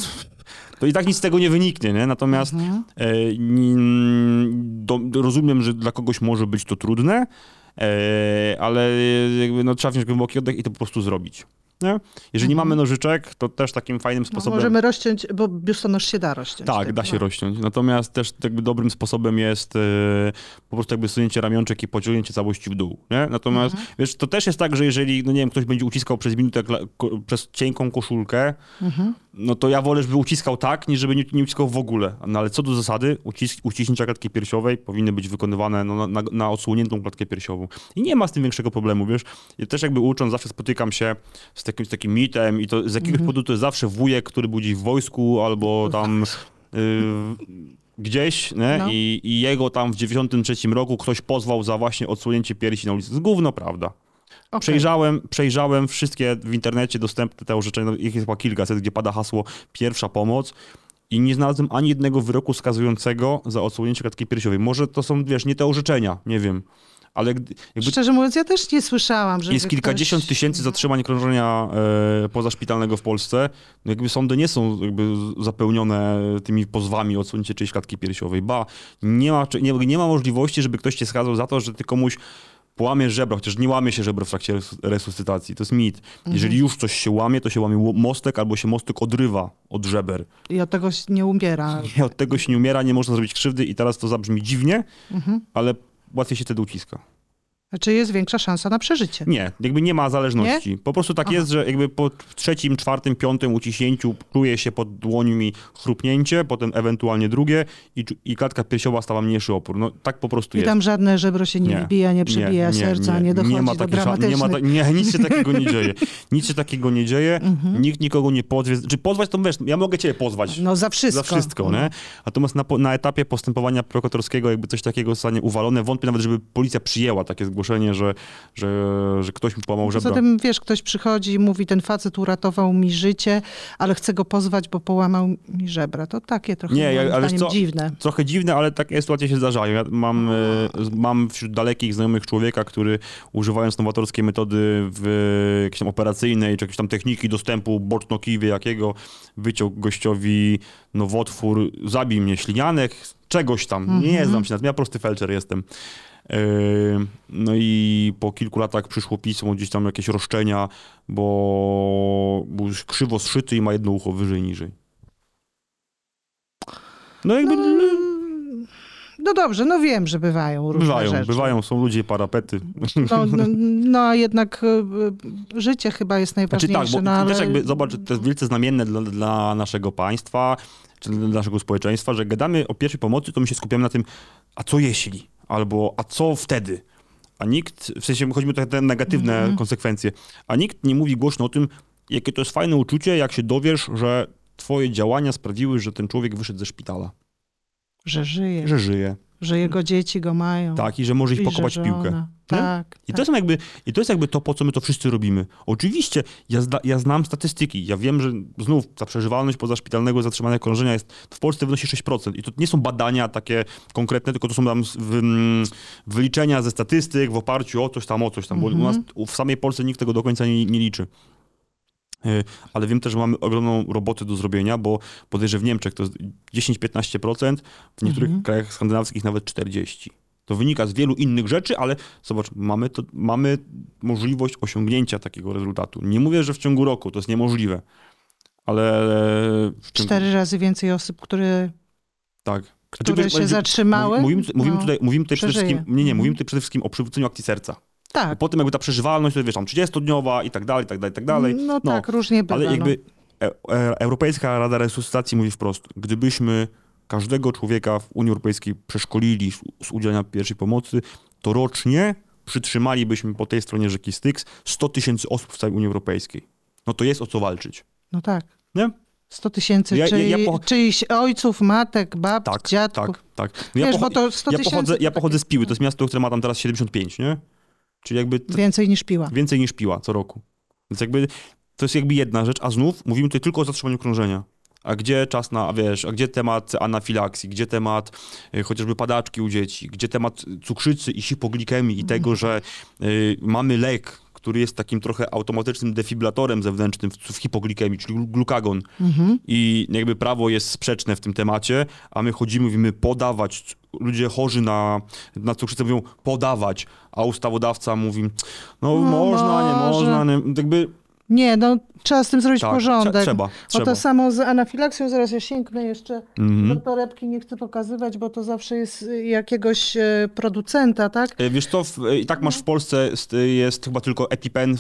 to i tak nic z tego nie wyniknie, nie? Natomiast Mhm. E, do, rozumiem, że dla kogoś może być to trudne, e, ale jakby no, trzeba wziąć głęboki oddech i to po prostu zrobić. Nie? Jeżeli nie Mhm. mamy nożyczek, to też takim fajnym No, sposobem. możemy rozciąć, bo biustonosz się da rozciąć. Tak, tym, da się no. rozciąć. Natomiast też jakby dobrym sposobem jest e, po prostu jakby sunięcie ramionczek i pociągnięcie całości w dół. Nie? Natomiast Mhm. wiesz, to też jest tak, że jeżeli, no nie wiem, ktoś będzie uciskał przez minutę przez cienką koszulkę, Mhm. no to ja wolę, żeby uciskał tak, niż żeby nie, nie uciskał w ogóle. No ale co do zasady, ucisk, uciśnięcia klatki piersiowej powinny być wykonywane no, na, na, na odsłoniętą klatkę piersiową. I nie ma z tym większego problemu, wiesz. Ja też jakby ucząc, zawsze spotykam się z takim, z takim mitem i to z jakiegoś Mhm. powodu to jest zawsze wujek, który budzi w wojsku albo tam y, gdzieś, nie? No. I, I jego tam w 93 roku ktoś pozwał za właśnie odsłonięcie piersi na ulicy. Jest gówno, prawda? Okej. Przejrzałem, przejrzałem wszystkie w internecie dostępne te orzeczenia, no, ich jest chyba kilkaset, gdzie pada hasło pierwsza pomoc i nie znalazłem ani jednego wyroku skazującego za odsłonięcie klatki piersiowej. Może to są, wiesz, nie te orzeczenia, nie wiem, ale jakby Szczerze mówiąc, ja też nie słyszałam, że jest kilkadziesiąt ktoś... tysięcy zatrzymań krążenia e, pozaszpitalnego w Polsce. No jakby sądy nie są jakby zapełnione tymi pozwami o odsunięcie czyjejś klatki piersiowej. Ba, nie ma, nie, nie ma możliwości, żeby ktoś cię skazał za to, że ty komuś połamiesz żebra, chociaż nie łamie się żebro w trakcie res- resuscytacji. To jest mit. Jeżeli już coś się łamie, to się łamie mostek albo się mostek odrywa od żeber. I od tego się nie umiera. I od tego się nie umiera, nie można zrobić krzywdy i teraz to zabrzmi dziwnie, Mhm. ale łatwiej się wtedy uciska. Znaczy jest większa szansa na przeżycie. Nie, jakby nie ma zależności. Po prostu tak Aha. jest, że jakby po trzecim, czwartym, piątym uciśnięciu czuje się pod dłońmi chrupnięcie, potem ewentualnie drugie i, i klatka piersiowa stała mniejszy opór. No tak po prostu I jest. tam żadne żebro się nie, Nie, wybija, nie przebija serca, nie, dochodzi ma do dramatycznych... nie, ma ta, nie, nic się takiego nie dzieje. (laughs) Nic się takiego nie dzieje, Mhm. nikt nikogo nie pozwie. Czy pozwać, to wiesz, ja mogę cię pozwać. No za wszystko. Za wszystko, nie? Natomiast na, na etapie postępowania prokuratorskiego jakby coś takiego zostanie uwalone, wątpię nawet, żeby policja przyjęła takie zgłoszenie, że, że, że ktoś mi połamał żebra. Poza tym, wiesz, ktoś przychodzi i mówi, ten facet uratował mi życie, ale chcę go pozwać, bo połamał mi żebra. To takie trochę Nie, ja- ale co- dziwne. Trochę dziwne, ale takie sytuacje się zdarzają. Ja mam, e, mam wśród dalekich znajomych człowieka, który używając nowatorskiej metody w jakiejś tam operacyjnej, czy jakiejś tam techniki dostępu boczno-kiwie jakiego, wyciął gościowi nowotwór, zabij mnie ślinianek, czegoś tam. Nie Mhm. znam się na tym, ja prosty felczer jestem. E, No i po kilku latach przyszło pismo, gdzieś tam jakieś roszczenia, bo był krzywo zszyty i ma jedno ucho wyżej, niżej. No jakby... No dobrze, no wiem, że bywają różne Bywają, rzeczy. bywają, są ludzie, parapety. No, no, no a jednak y, y, życie chyba jest Znaczy najważniejsze. tak, bo no, ale... też jakby, zobacz, to jest wielce znamienne dla, dla naszego państwa, czy dla naszego społeczeństwa, że gadamy o pierwszej pomocy, to my się skupiamy na tym, a co jeśli? Albo a co wtedy? A nikt, w sensie chodzi mi o te, negatywne Mhm. konsekwencje, a nikt nie mówi głośno o tym, jakie to jest fajne uczucie, jak się dowiesz, że twoje działania sprawiły, że ten człowiek wyszedł ze szpitala, Że żyje, że żyje, że jego dzieci go mają. tak, i że może I iść że pokopać żona. piłkę. Tak. I tak. to, są jakby, I to jest jakby to, po co my to wszyscy robimy. Oczywiście, ja, zda, ja znam statystyki. Ja wiem, że znów ta przeżywalność pozaszpitalnego zatrzymania krążenia jest w Polsce wynosi 6%. I to nie są badania takie konkretne, tylko to są tam w, mm, wyliczenia ze statystyk w oparciu o coś tam, o coś tam. Bo u nas Mhm. w samej Polsce nikt tego do końca nie, nie liczy. Y, Ale wiem też, że mamy ogromną robotę do zrobienia, bo podejrzewam, w Niemczech to jest 10-15%, w niektórych Mhm. krajach skandynawskich nawet 40%. To wynika z wielu innych rzeczy, ale zobacz, mamy, to, mamy możliwość osiągnięcia takiego rezultatu. Nie mówię, że w ciągu roku, to jest niemożliwe, ale Cztery razy więcej osób, które, tak. które Znaczy, się wiesz, zatrzymały. Mówimy, mówimy, no, tutaj, mówimy tutaj przede wszystkim, nie, nie, mówimy Mhm. tutaj przede wszystkim o przywróceniu akcji serca. Tak, Potem jakby ta przeżywalność, to wiesz, tam 30-dniowa i tak dalej, i tak dalej, i tak dalej. no, tak, różnie bywa. Ale jakby no. e, e, Europejska Rada Resuscytacji mówi wprost, gdybyśmy każdego człowieka w Unii Europejskiej przeszkolili z, udzielania pierwszej pomocy, to rocznie przytrzymalibyśmy po tej stronie rzeki Styx 100 tysięcy osób w całej Unii Europejskiej. No to jest o co walczyć. No tak. Nie? 100 tysięcy Ja- ja- czyj, ja po- czyichś ojców, matek, bab, Tak, dziadków. tak, tak. No Wiesz, pocho- bo to 100 ja, pochodzę, ja pochodzę z Piły, to jest miasto, które ma tam teraz 75, nie? Czyli jakby t- Więcej niż piła. więcej niż Piła co roku. Więc jakby to jest jakby jedna rzecz, a znów mówimy tutaj tylko o zatrzymaniu krążenia. A gdzie czas na, wiesz, a gdzie temat anafilaksji, gdzie temat y, chociażby padaczki u dzieci, gdzie temat cukrzycy i hipoglikemii i tego, że y, mamy lek, który jest takim trochę automatycznym defibrylatorem zewnętrznym w, w hipoglikemii, czyli glu- glukagon. Mhm. I jakby prawo jest sprzeczne w tym temacie, a my chodzimy, mówimy podawać. Ludzie chorzy na, na cukrzycę mówią podawać, a ustawodawca mówi, no, No, można, nie może. można. Nie, jakby Nie, no trzeba z tym zrobić tak, porządek. trze- trzeba, O trzeba. to samo z anafilaksją, zaraz ja sięgnę jeszcze Mhm. do torebki, nie chcę pokazywać, bo to zawsze jest y, jakiegoś e, producenta, tak? E, Wiesz co, i tak masz w Polsce, jest, chyba tylko EpiPen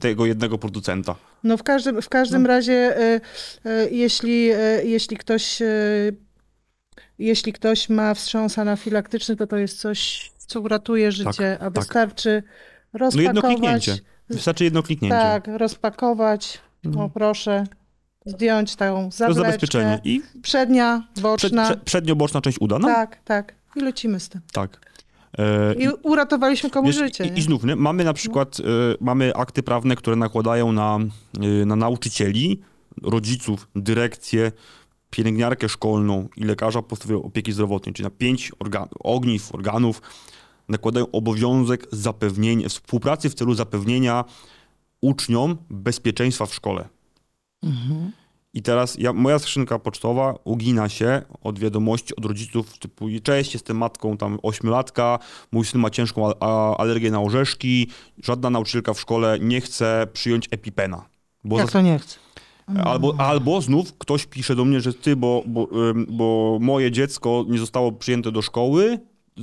tego jednego producenta. No w każdym, w każdym razie, e, e, jeśli, jeśli ktoś jeśli ktoś ma wstrząs anafilaktyczny, to to jest coś, co uratuje życie, a tak. wystarczy No jedno rozpakować. kliknięcie. Wystarczy jedno kliknięcie. tak, rozpakować, o proszę, zdjąć tą to zawleczkę. zabezpieczenie. I Przednia, przed, boczna. prze, przednioboczna część uda. No, tak. Tak. I lecimy z tym. tak. E, I uratowaliśmy komuś Wiesz, życie. I? I znów, nie? mamy na przykład y, mamy akty prawne, które nakładają na, y, na nauczycieli, rodziców, dyrekcję, pielęgniarkę szkolną i lekarza podstawowej opieki zdrowotnej, czyli na pięć organ ogniw, organów, nakładają obowiązek zapewnienia, współpracy w celu zapewnienia uczniom bezpieczeństwa w szkole. I teraz ja, moja skrzynka pocztowa ugina się od wiadomości od rodziców typu cześć, jestem matką tam ośmiolatka, mój syn ma ciężką alergię na orzeszki, żadna nauczycielka w szkole nie chce przyjąć epipena. Bo Jak to nie chce? Albo, albo znów ktoś pisze do mnie, że ty, bo, bo, bo moje dziecko nie zostało przyjęte do szkoły,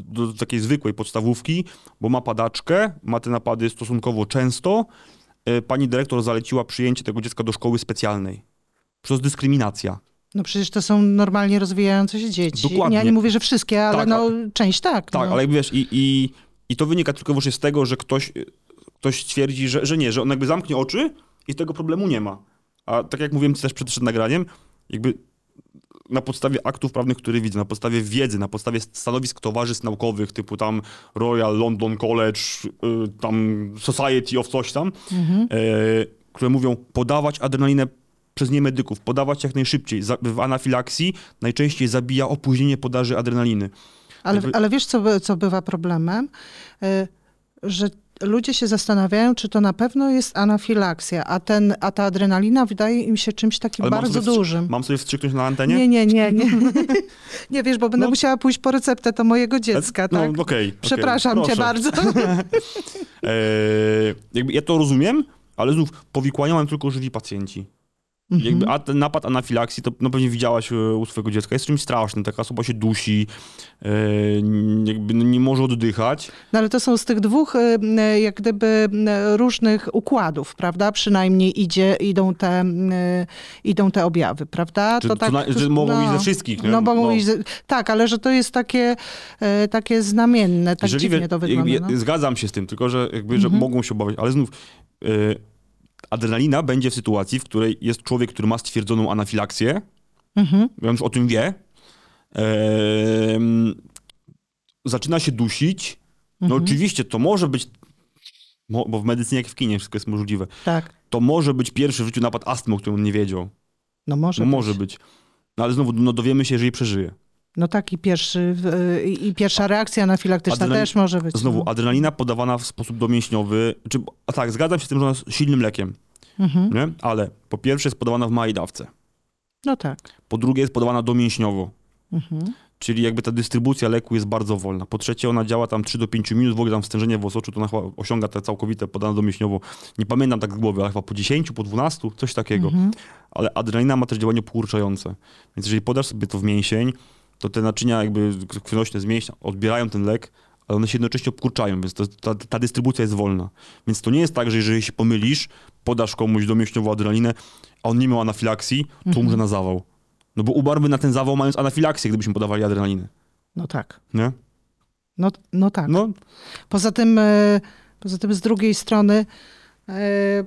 do takiej zwykłej podstawówki, bo ma padaczkę, ma te napady stosunkowo często. Y, Pani dyrektor zaleciła przyjęcie tego dziecka do szkoły specjalnej. To jest dyskryminacja. No przecież to są normalnie rozwijające się dzieci. Dokładnie. Ja nie mówię, że wszystkie, ale Tak, no część tak. Tak, no. ale wiesz, i, i, i to wynika tylko i wyłącznie z tego, że ktoś, ktoś twierdzi, że, że nie, że on jakby zamknie oczy i tego problemu nie ma. A tak jak mówiłem też przed, przed nagraniem, jakby na podstawie aktów prawnych, które widzę, na podstawie wiedzy, na podstawie stanowisk towarzystw naukowych, typu tam Royal London College, y, tam Society of coś tam, Mhm. e, które mówią podawać adrenalinę przez niemedyków, podawać jak najszybciej. W anafilaksji najczęściej zabija opóźnienie podaży adrenaliny. Ale, ale wiesz, co, by- co bywa problemem? Y, Że ludzie się zastanawiają, czy to na pewno jest anafilakcja, a, ten, a ta adrenalina wydaje im się czymś takim Ale mam bardzo wstrzy- dużym. Mam sobie wstrzyknąć na antenie? Nie, nie, nie, nie. (laughs) nie wiesz, bo będę No. musiała pójść po receptę to mojego dziecka, no, tak? okej. okej, Przepraszam cię proszę. bardzo. (laughs) E, jakby ja to rozumiem, ale znów powikłania mają tylko żywi pacjenci. Mhm. Jakby a ten napad anafilaksji, to no pewnie widziałaś e, u swojego dziecka, jest czymś strasznym. Taka osoba się dusi, e, jakby no nie może oddychać. No ale to są z tych dwóch y, y, jak gdyby różnych układów, prawda? Przynajmniej idzie, idą, te, idą te objawy, prawda? Czy, to na, że mogą iść ze wszystkich. Nie? No, mogą iść ze, tak, ale że to jest takie, e, takie znamienne, tak Jeżeli dziwnie to wygląda. jakby, no. Zgadzam się z tym, tylko że, jakby, że Mhm. mogą się obawiać, ale znów e, adrenalina będzie w sytuacji, w której jest człowiek, który ma stwierdzoną anafilaksję, Mhm. on już o tym wie, zaczyna się dusić. No Mhm. oczywiście to może być, bo w medycynie jak w kinie wszystko jest możliwe, Tak, to może być pierwszy w życiu napad astmy, o którym on nie wiedział. no może No być. może być. No ale znowu, no dowiemy się, jeżeli przeżyje. No tak i, pierwszy, i pierwsza reakcja anafilaktyczna Adrenalin- też może być. Znowu, no. adrenalina podawana w sposób domięśniowy, czy, a tak, zgadzam się z tym, że ona jest silnym lekiem, Mhm. nie? ale po pierwsze jest podawana w małej dawce, No tak. po drugie jest podawana domięśniowo, Mhm. czyli jakby ta dystrybucja leku jest bardzo wolna. Po trzecie ona działa tam 3 do 5 minut, w ogóle tam wstężenie w osoczu, to ona chyba osiąga te całkowite podane domięśniowo. Nie pamiętam tak z głowy, ale chyba po 10, po 12, coś takiego. Mhm. Ale adrenalina ma też działanie pokurczające. Więc jeżeli podasz sobie to w mięsień, to te naczynia jakby krwionośne z mięśnia odbierają ten lek, ale one się jednocześnie obkurczają, więc to, ta, ta dystrybucja jest wolna. Więc to nie jest tak, że jeżeli się pomylisz, podasz komuś domięśniową adrenalinę, a on nie miał anafilaksji, to Mhm. umrze na zawał. No bo umarłby na ten zawał mając anafilaksję, gdybyśmy podawali adrenalinę. No tak. Nie? No, no tak. No, Poza tym, e, poza tym z drugiej strony e,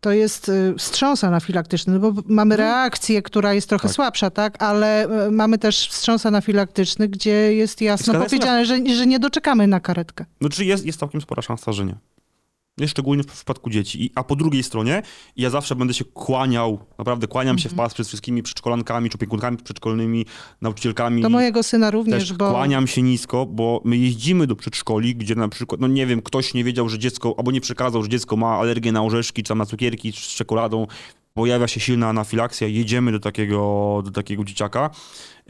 to jest e, wstrząs anafilaktyczny, no bo mamy reakcję, która jest trochę Tak. słabsza, tak? Ale e, mamy też wstrząs anafilaktyczny, gdzie jest jasno powiedziane, że, że nie doczekamy na karetkę. no czyli jest, jest całkiem spora szansa, że nie. Nie, szczególnie w przypadku dzieci. I, a po drugiej stronie, ja zawsze będę się kłaniał, naprawdę kłaniam się w pas przed wszystkimi przedszkolankami, czy opiekunkami przedszkolnymi, nauczycielkami. Do mojego syna również, Też bo... kłaniam się nisko, bo my jeździmy do przedszkoli, gdzie na przykład, no nie wiem, ktoś nie wiedział, że dziecko, albo nie przekazał, że dziecko ma alergię na orzeszki, czy tam na cukierki, czy z czekoladą, pojawia się silna anafilaksja, jedziemy do takiego, do takiego dzieciaka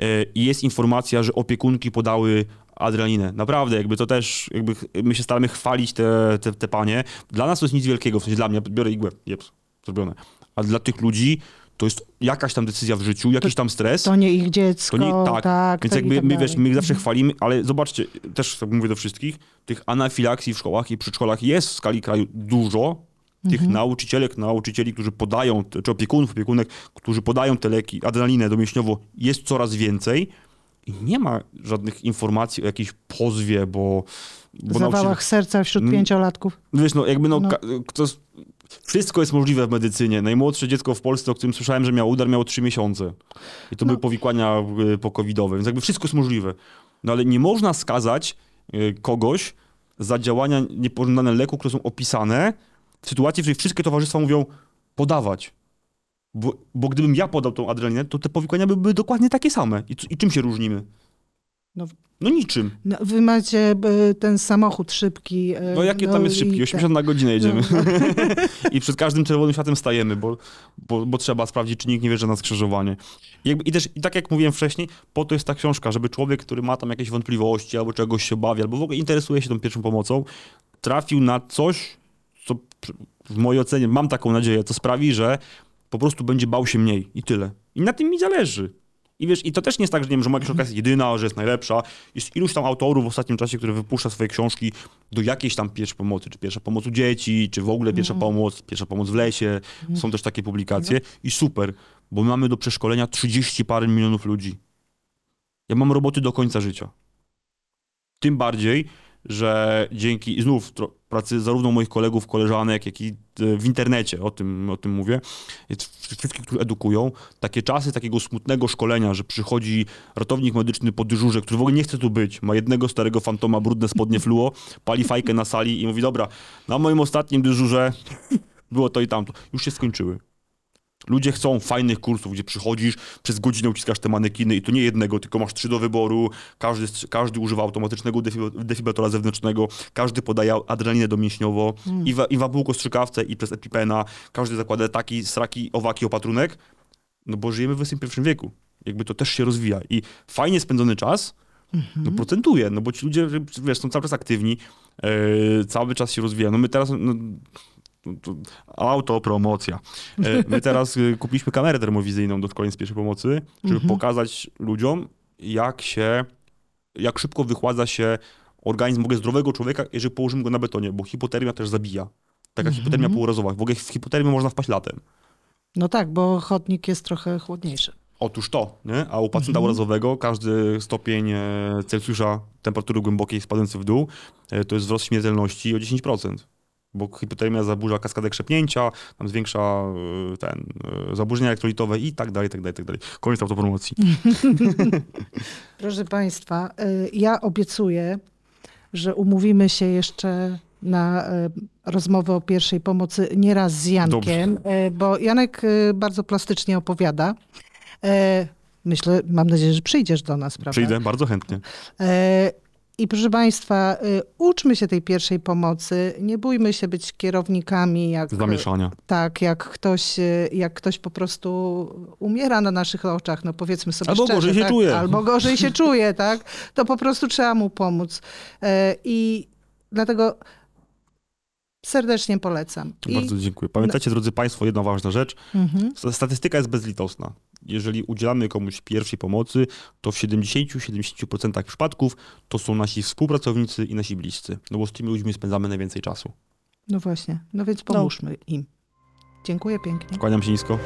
e, i jest informacja, że opiekunki podały adrenalinę. Naprawdę, jakby to też, jakby my się staramy chwalić te, te, te panie. Dla nas to jest nic wielkiego, w sensie dla mnie, biorę igłę, jeps, zrobione. A dla tych ludzi to jest jakaś tam decyzja w życiu, jakiś tam stres. To nie ich dziecko, To nie, tak, tak. więc to jakby tak my, wiesz, my ich zawsze chwalimy, ale zobaczcie, też tak mówię do wszystkich, tych anafilaksji w szkołach i przedszkolach jest w skali kraju dużo. Tych Mhm. nauczycielek, nauczycieli, którzy podają, czy opiekunów, opiekunek, którzy podają te leki, adrenalinę domięśniowo, jest coraz więcej i nie ma żadnych informacji o jakiejś pozwie, bo... bo Zawałach serca wśród Mm. pięciolatków. Wiesz, no jakby no, No. wszystko jest możliwe w medycynie. Najmłodsze dziecko w Polsce, o którym słyszałem, że miało udar, miało 3 miesiące. I to No. były powikłania y, pokowidowe, więc jakby wszystko jest możliwe. No ale nie można skazać y, kogoś za działania niepożądane leku, które są opisane w sytuacji, w której wszystkie towarzystwa mówią podawać. Bo, bo gdybym ja podał tą adrenalinę, to te powikłania by były dokładnie takie same. I, i czym się różnimy? No- No niczym. No, wy macie e, ten samochód szybki. e, No jakie tam jest i szybki? tak. 80 na godzinę jedziemy. No, (laughs) I przed każdym czerwonym światem stajemy, bo, bo, bo trzeba sprawdzić, czy nikt nie wierzy na skrzyżowanie. I, jakby, I też, i tak jak mówiłem wcześniej, po to jest ta książka, żeby człowiek, który ma tam jakieś wątpliwości, albo czegoś się bawi, albo w ogóle interesuje się tą pierwszą pomocą, trafił na coś, co w mojej ocenie, mam taką nadzieję, co sprawi, że po prostu będzie bał się mniej i tyle. I na tym mi zależy. I wiesz, i to też nie jest tak, że nie wiem, że moja książka jest jedyna, że jest najlepsza. Jest iluś tam autorów w ostatnim czasie, które wypuszcza swoje książki do jakiejś tam pierwszej pomocy, czy pierwsza pomoc u dzieci, czy w ogóle pierwsza pomoc, pierwsza pomoc w lesie. Są też takie publikacje i super, bo mamy do przeszkolenia 30 parę milionów ludzi. Ja mam roboty do końca życia. Tym bardziej, że dzięki, znów pracy zarówno moich kolegów, koleżanek, jak i e, w internecie, o tym, o tym mówię, wszystkich, którzy edukują, takie czasy takiego smutnego szkolenia, że przychodzi ratownik medyczny po dyżurze, który w ogóle nie chce tu być, ma jednego starego fantoma, brudne spodnie fluo, pali fajkę na sali i mówi, dobra, na moim ostatnim dyżurze było to i tamto. Już się skończyły. Ludzie chcą fajnych kursów, gdzie przychodzisz, przez godzinę uciskasz te manekiny i to nie jednego, tylko masz trzy do wyboru, każdy, każdy używa automatycznego defibrylatora zewnętrznego, każdy podaje adrenalinę domięśniowo i, wa, i strzykawce i przez epipena, każdy zakłada taki, sraki, owaki, opatrunek, no bo żyjemy w XXI wieku. Jakby to też się rozwija i fajnie spędzony czas no procentuje, no bo ci ludzie, wiesz, są cały czas aktywni, yy, cały czas się rozwija. No my teraz, no, autopromocja. E, My teraz y, kupiliśmy kamerę termowizyjną do szkoleń z pierwszej pomocy, żeby pokazać ludziom, jak się, jak szybko wychładza się organizm w ogóle zdrowego człowieka, jeżeli położymy go na betonie, bo hipotermia też zabija. Taka hipotermia półrazowa. W ogóle w hipotermię można wpaść latem. No tak, bo chodnik jest trochę chłodniejszy. Otóż to, nie? a u pacjenta urazowego każdy stopień e, Celsjusza temperatury głębokiej spadający w dół e, to jest wzrost śmiertelności o 10%. Bo hipotermia zaburza kaskadę krzepnięcia, tam zwiększa e, ten, e, zaburzenia elektrolitowe i tak dalej, tak dalej, tak dalej. Koniec autopromocji. (laughs) Proszę Państwa, y, ja obiecuję, że umówimy się jeszcze na y, rozmowę o pierwszej pomocy nieraz z Jankiem, y, bo Janek y, bardzo plastycznie opowiada. Myślę, mam nadzieję, że przyjdziesz do nas, prawda? Przyjdę bardzo chętnie. I proszę Państwa, y, uczmy się tej pierwszej pomocy, nie bójmy się być kierownikami, jak, Zamieszania. tak, jak ktoś, y, jak ktoś po prostu umiera na naszych oczach, no powiedzmy sobie Albo szczerze. gorzej się tak? czuje. Albo gorzej się (laughs) czuje, tak? To po prostu trzeba mu pomóc. E, I dlatego serdecznie polecam. I, Bardzo dziękuję. Pamiętajcie, drodzy Państwo, jedna ważna rzecz. Mhm. Statystyka jest bezlitosna. Jeżeli udzielamy komuś pierwszej pomocy, to w 70-70% przypadków to są nasi współpracownicy i nasi bliscy. No bo z tymi ludźmi spędzamy najwięcej czasu. No właśnie, no więc pomóżmy im. Dziękuję pięknie. Kłaniam się nisko.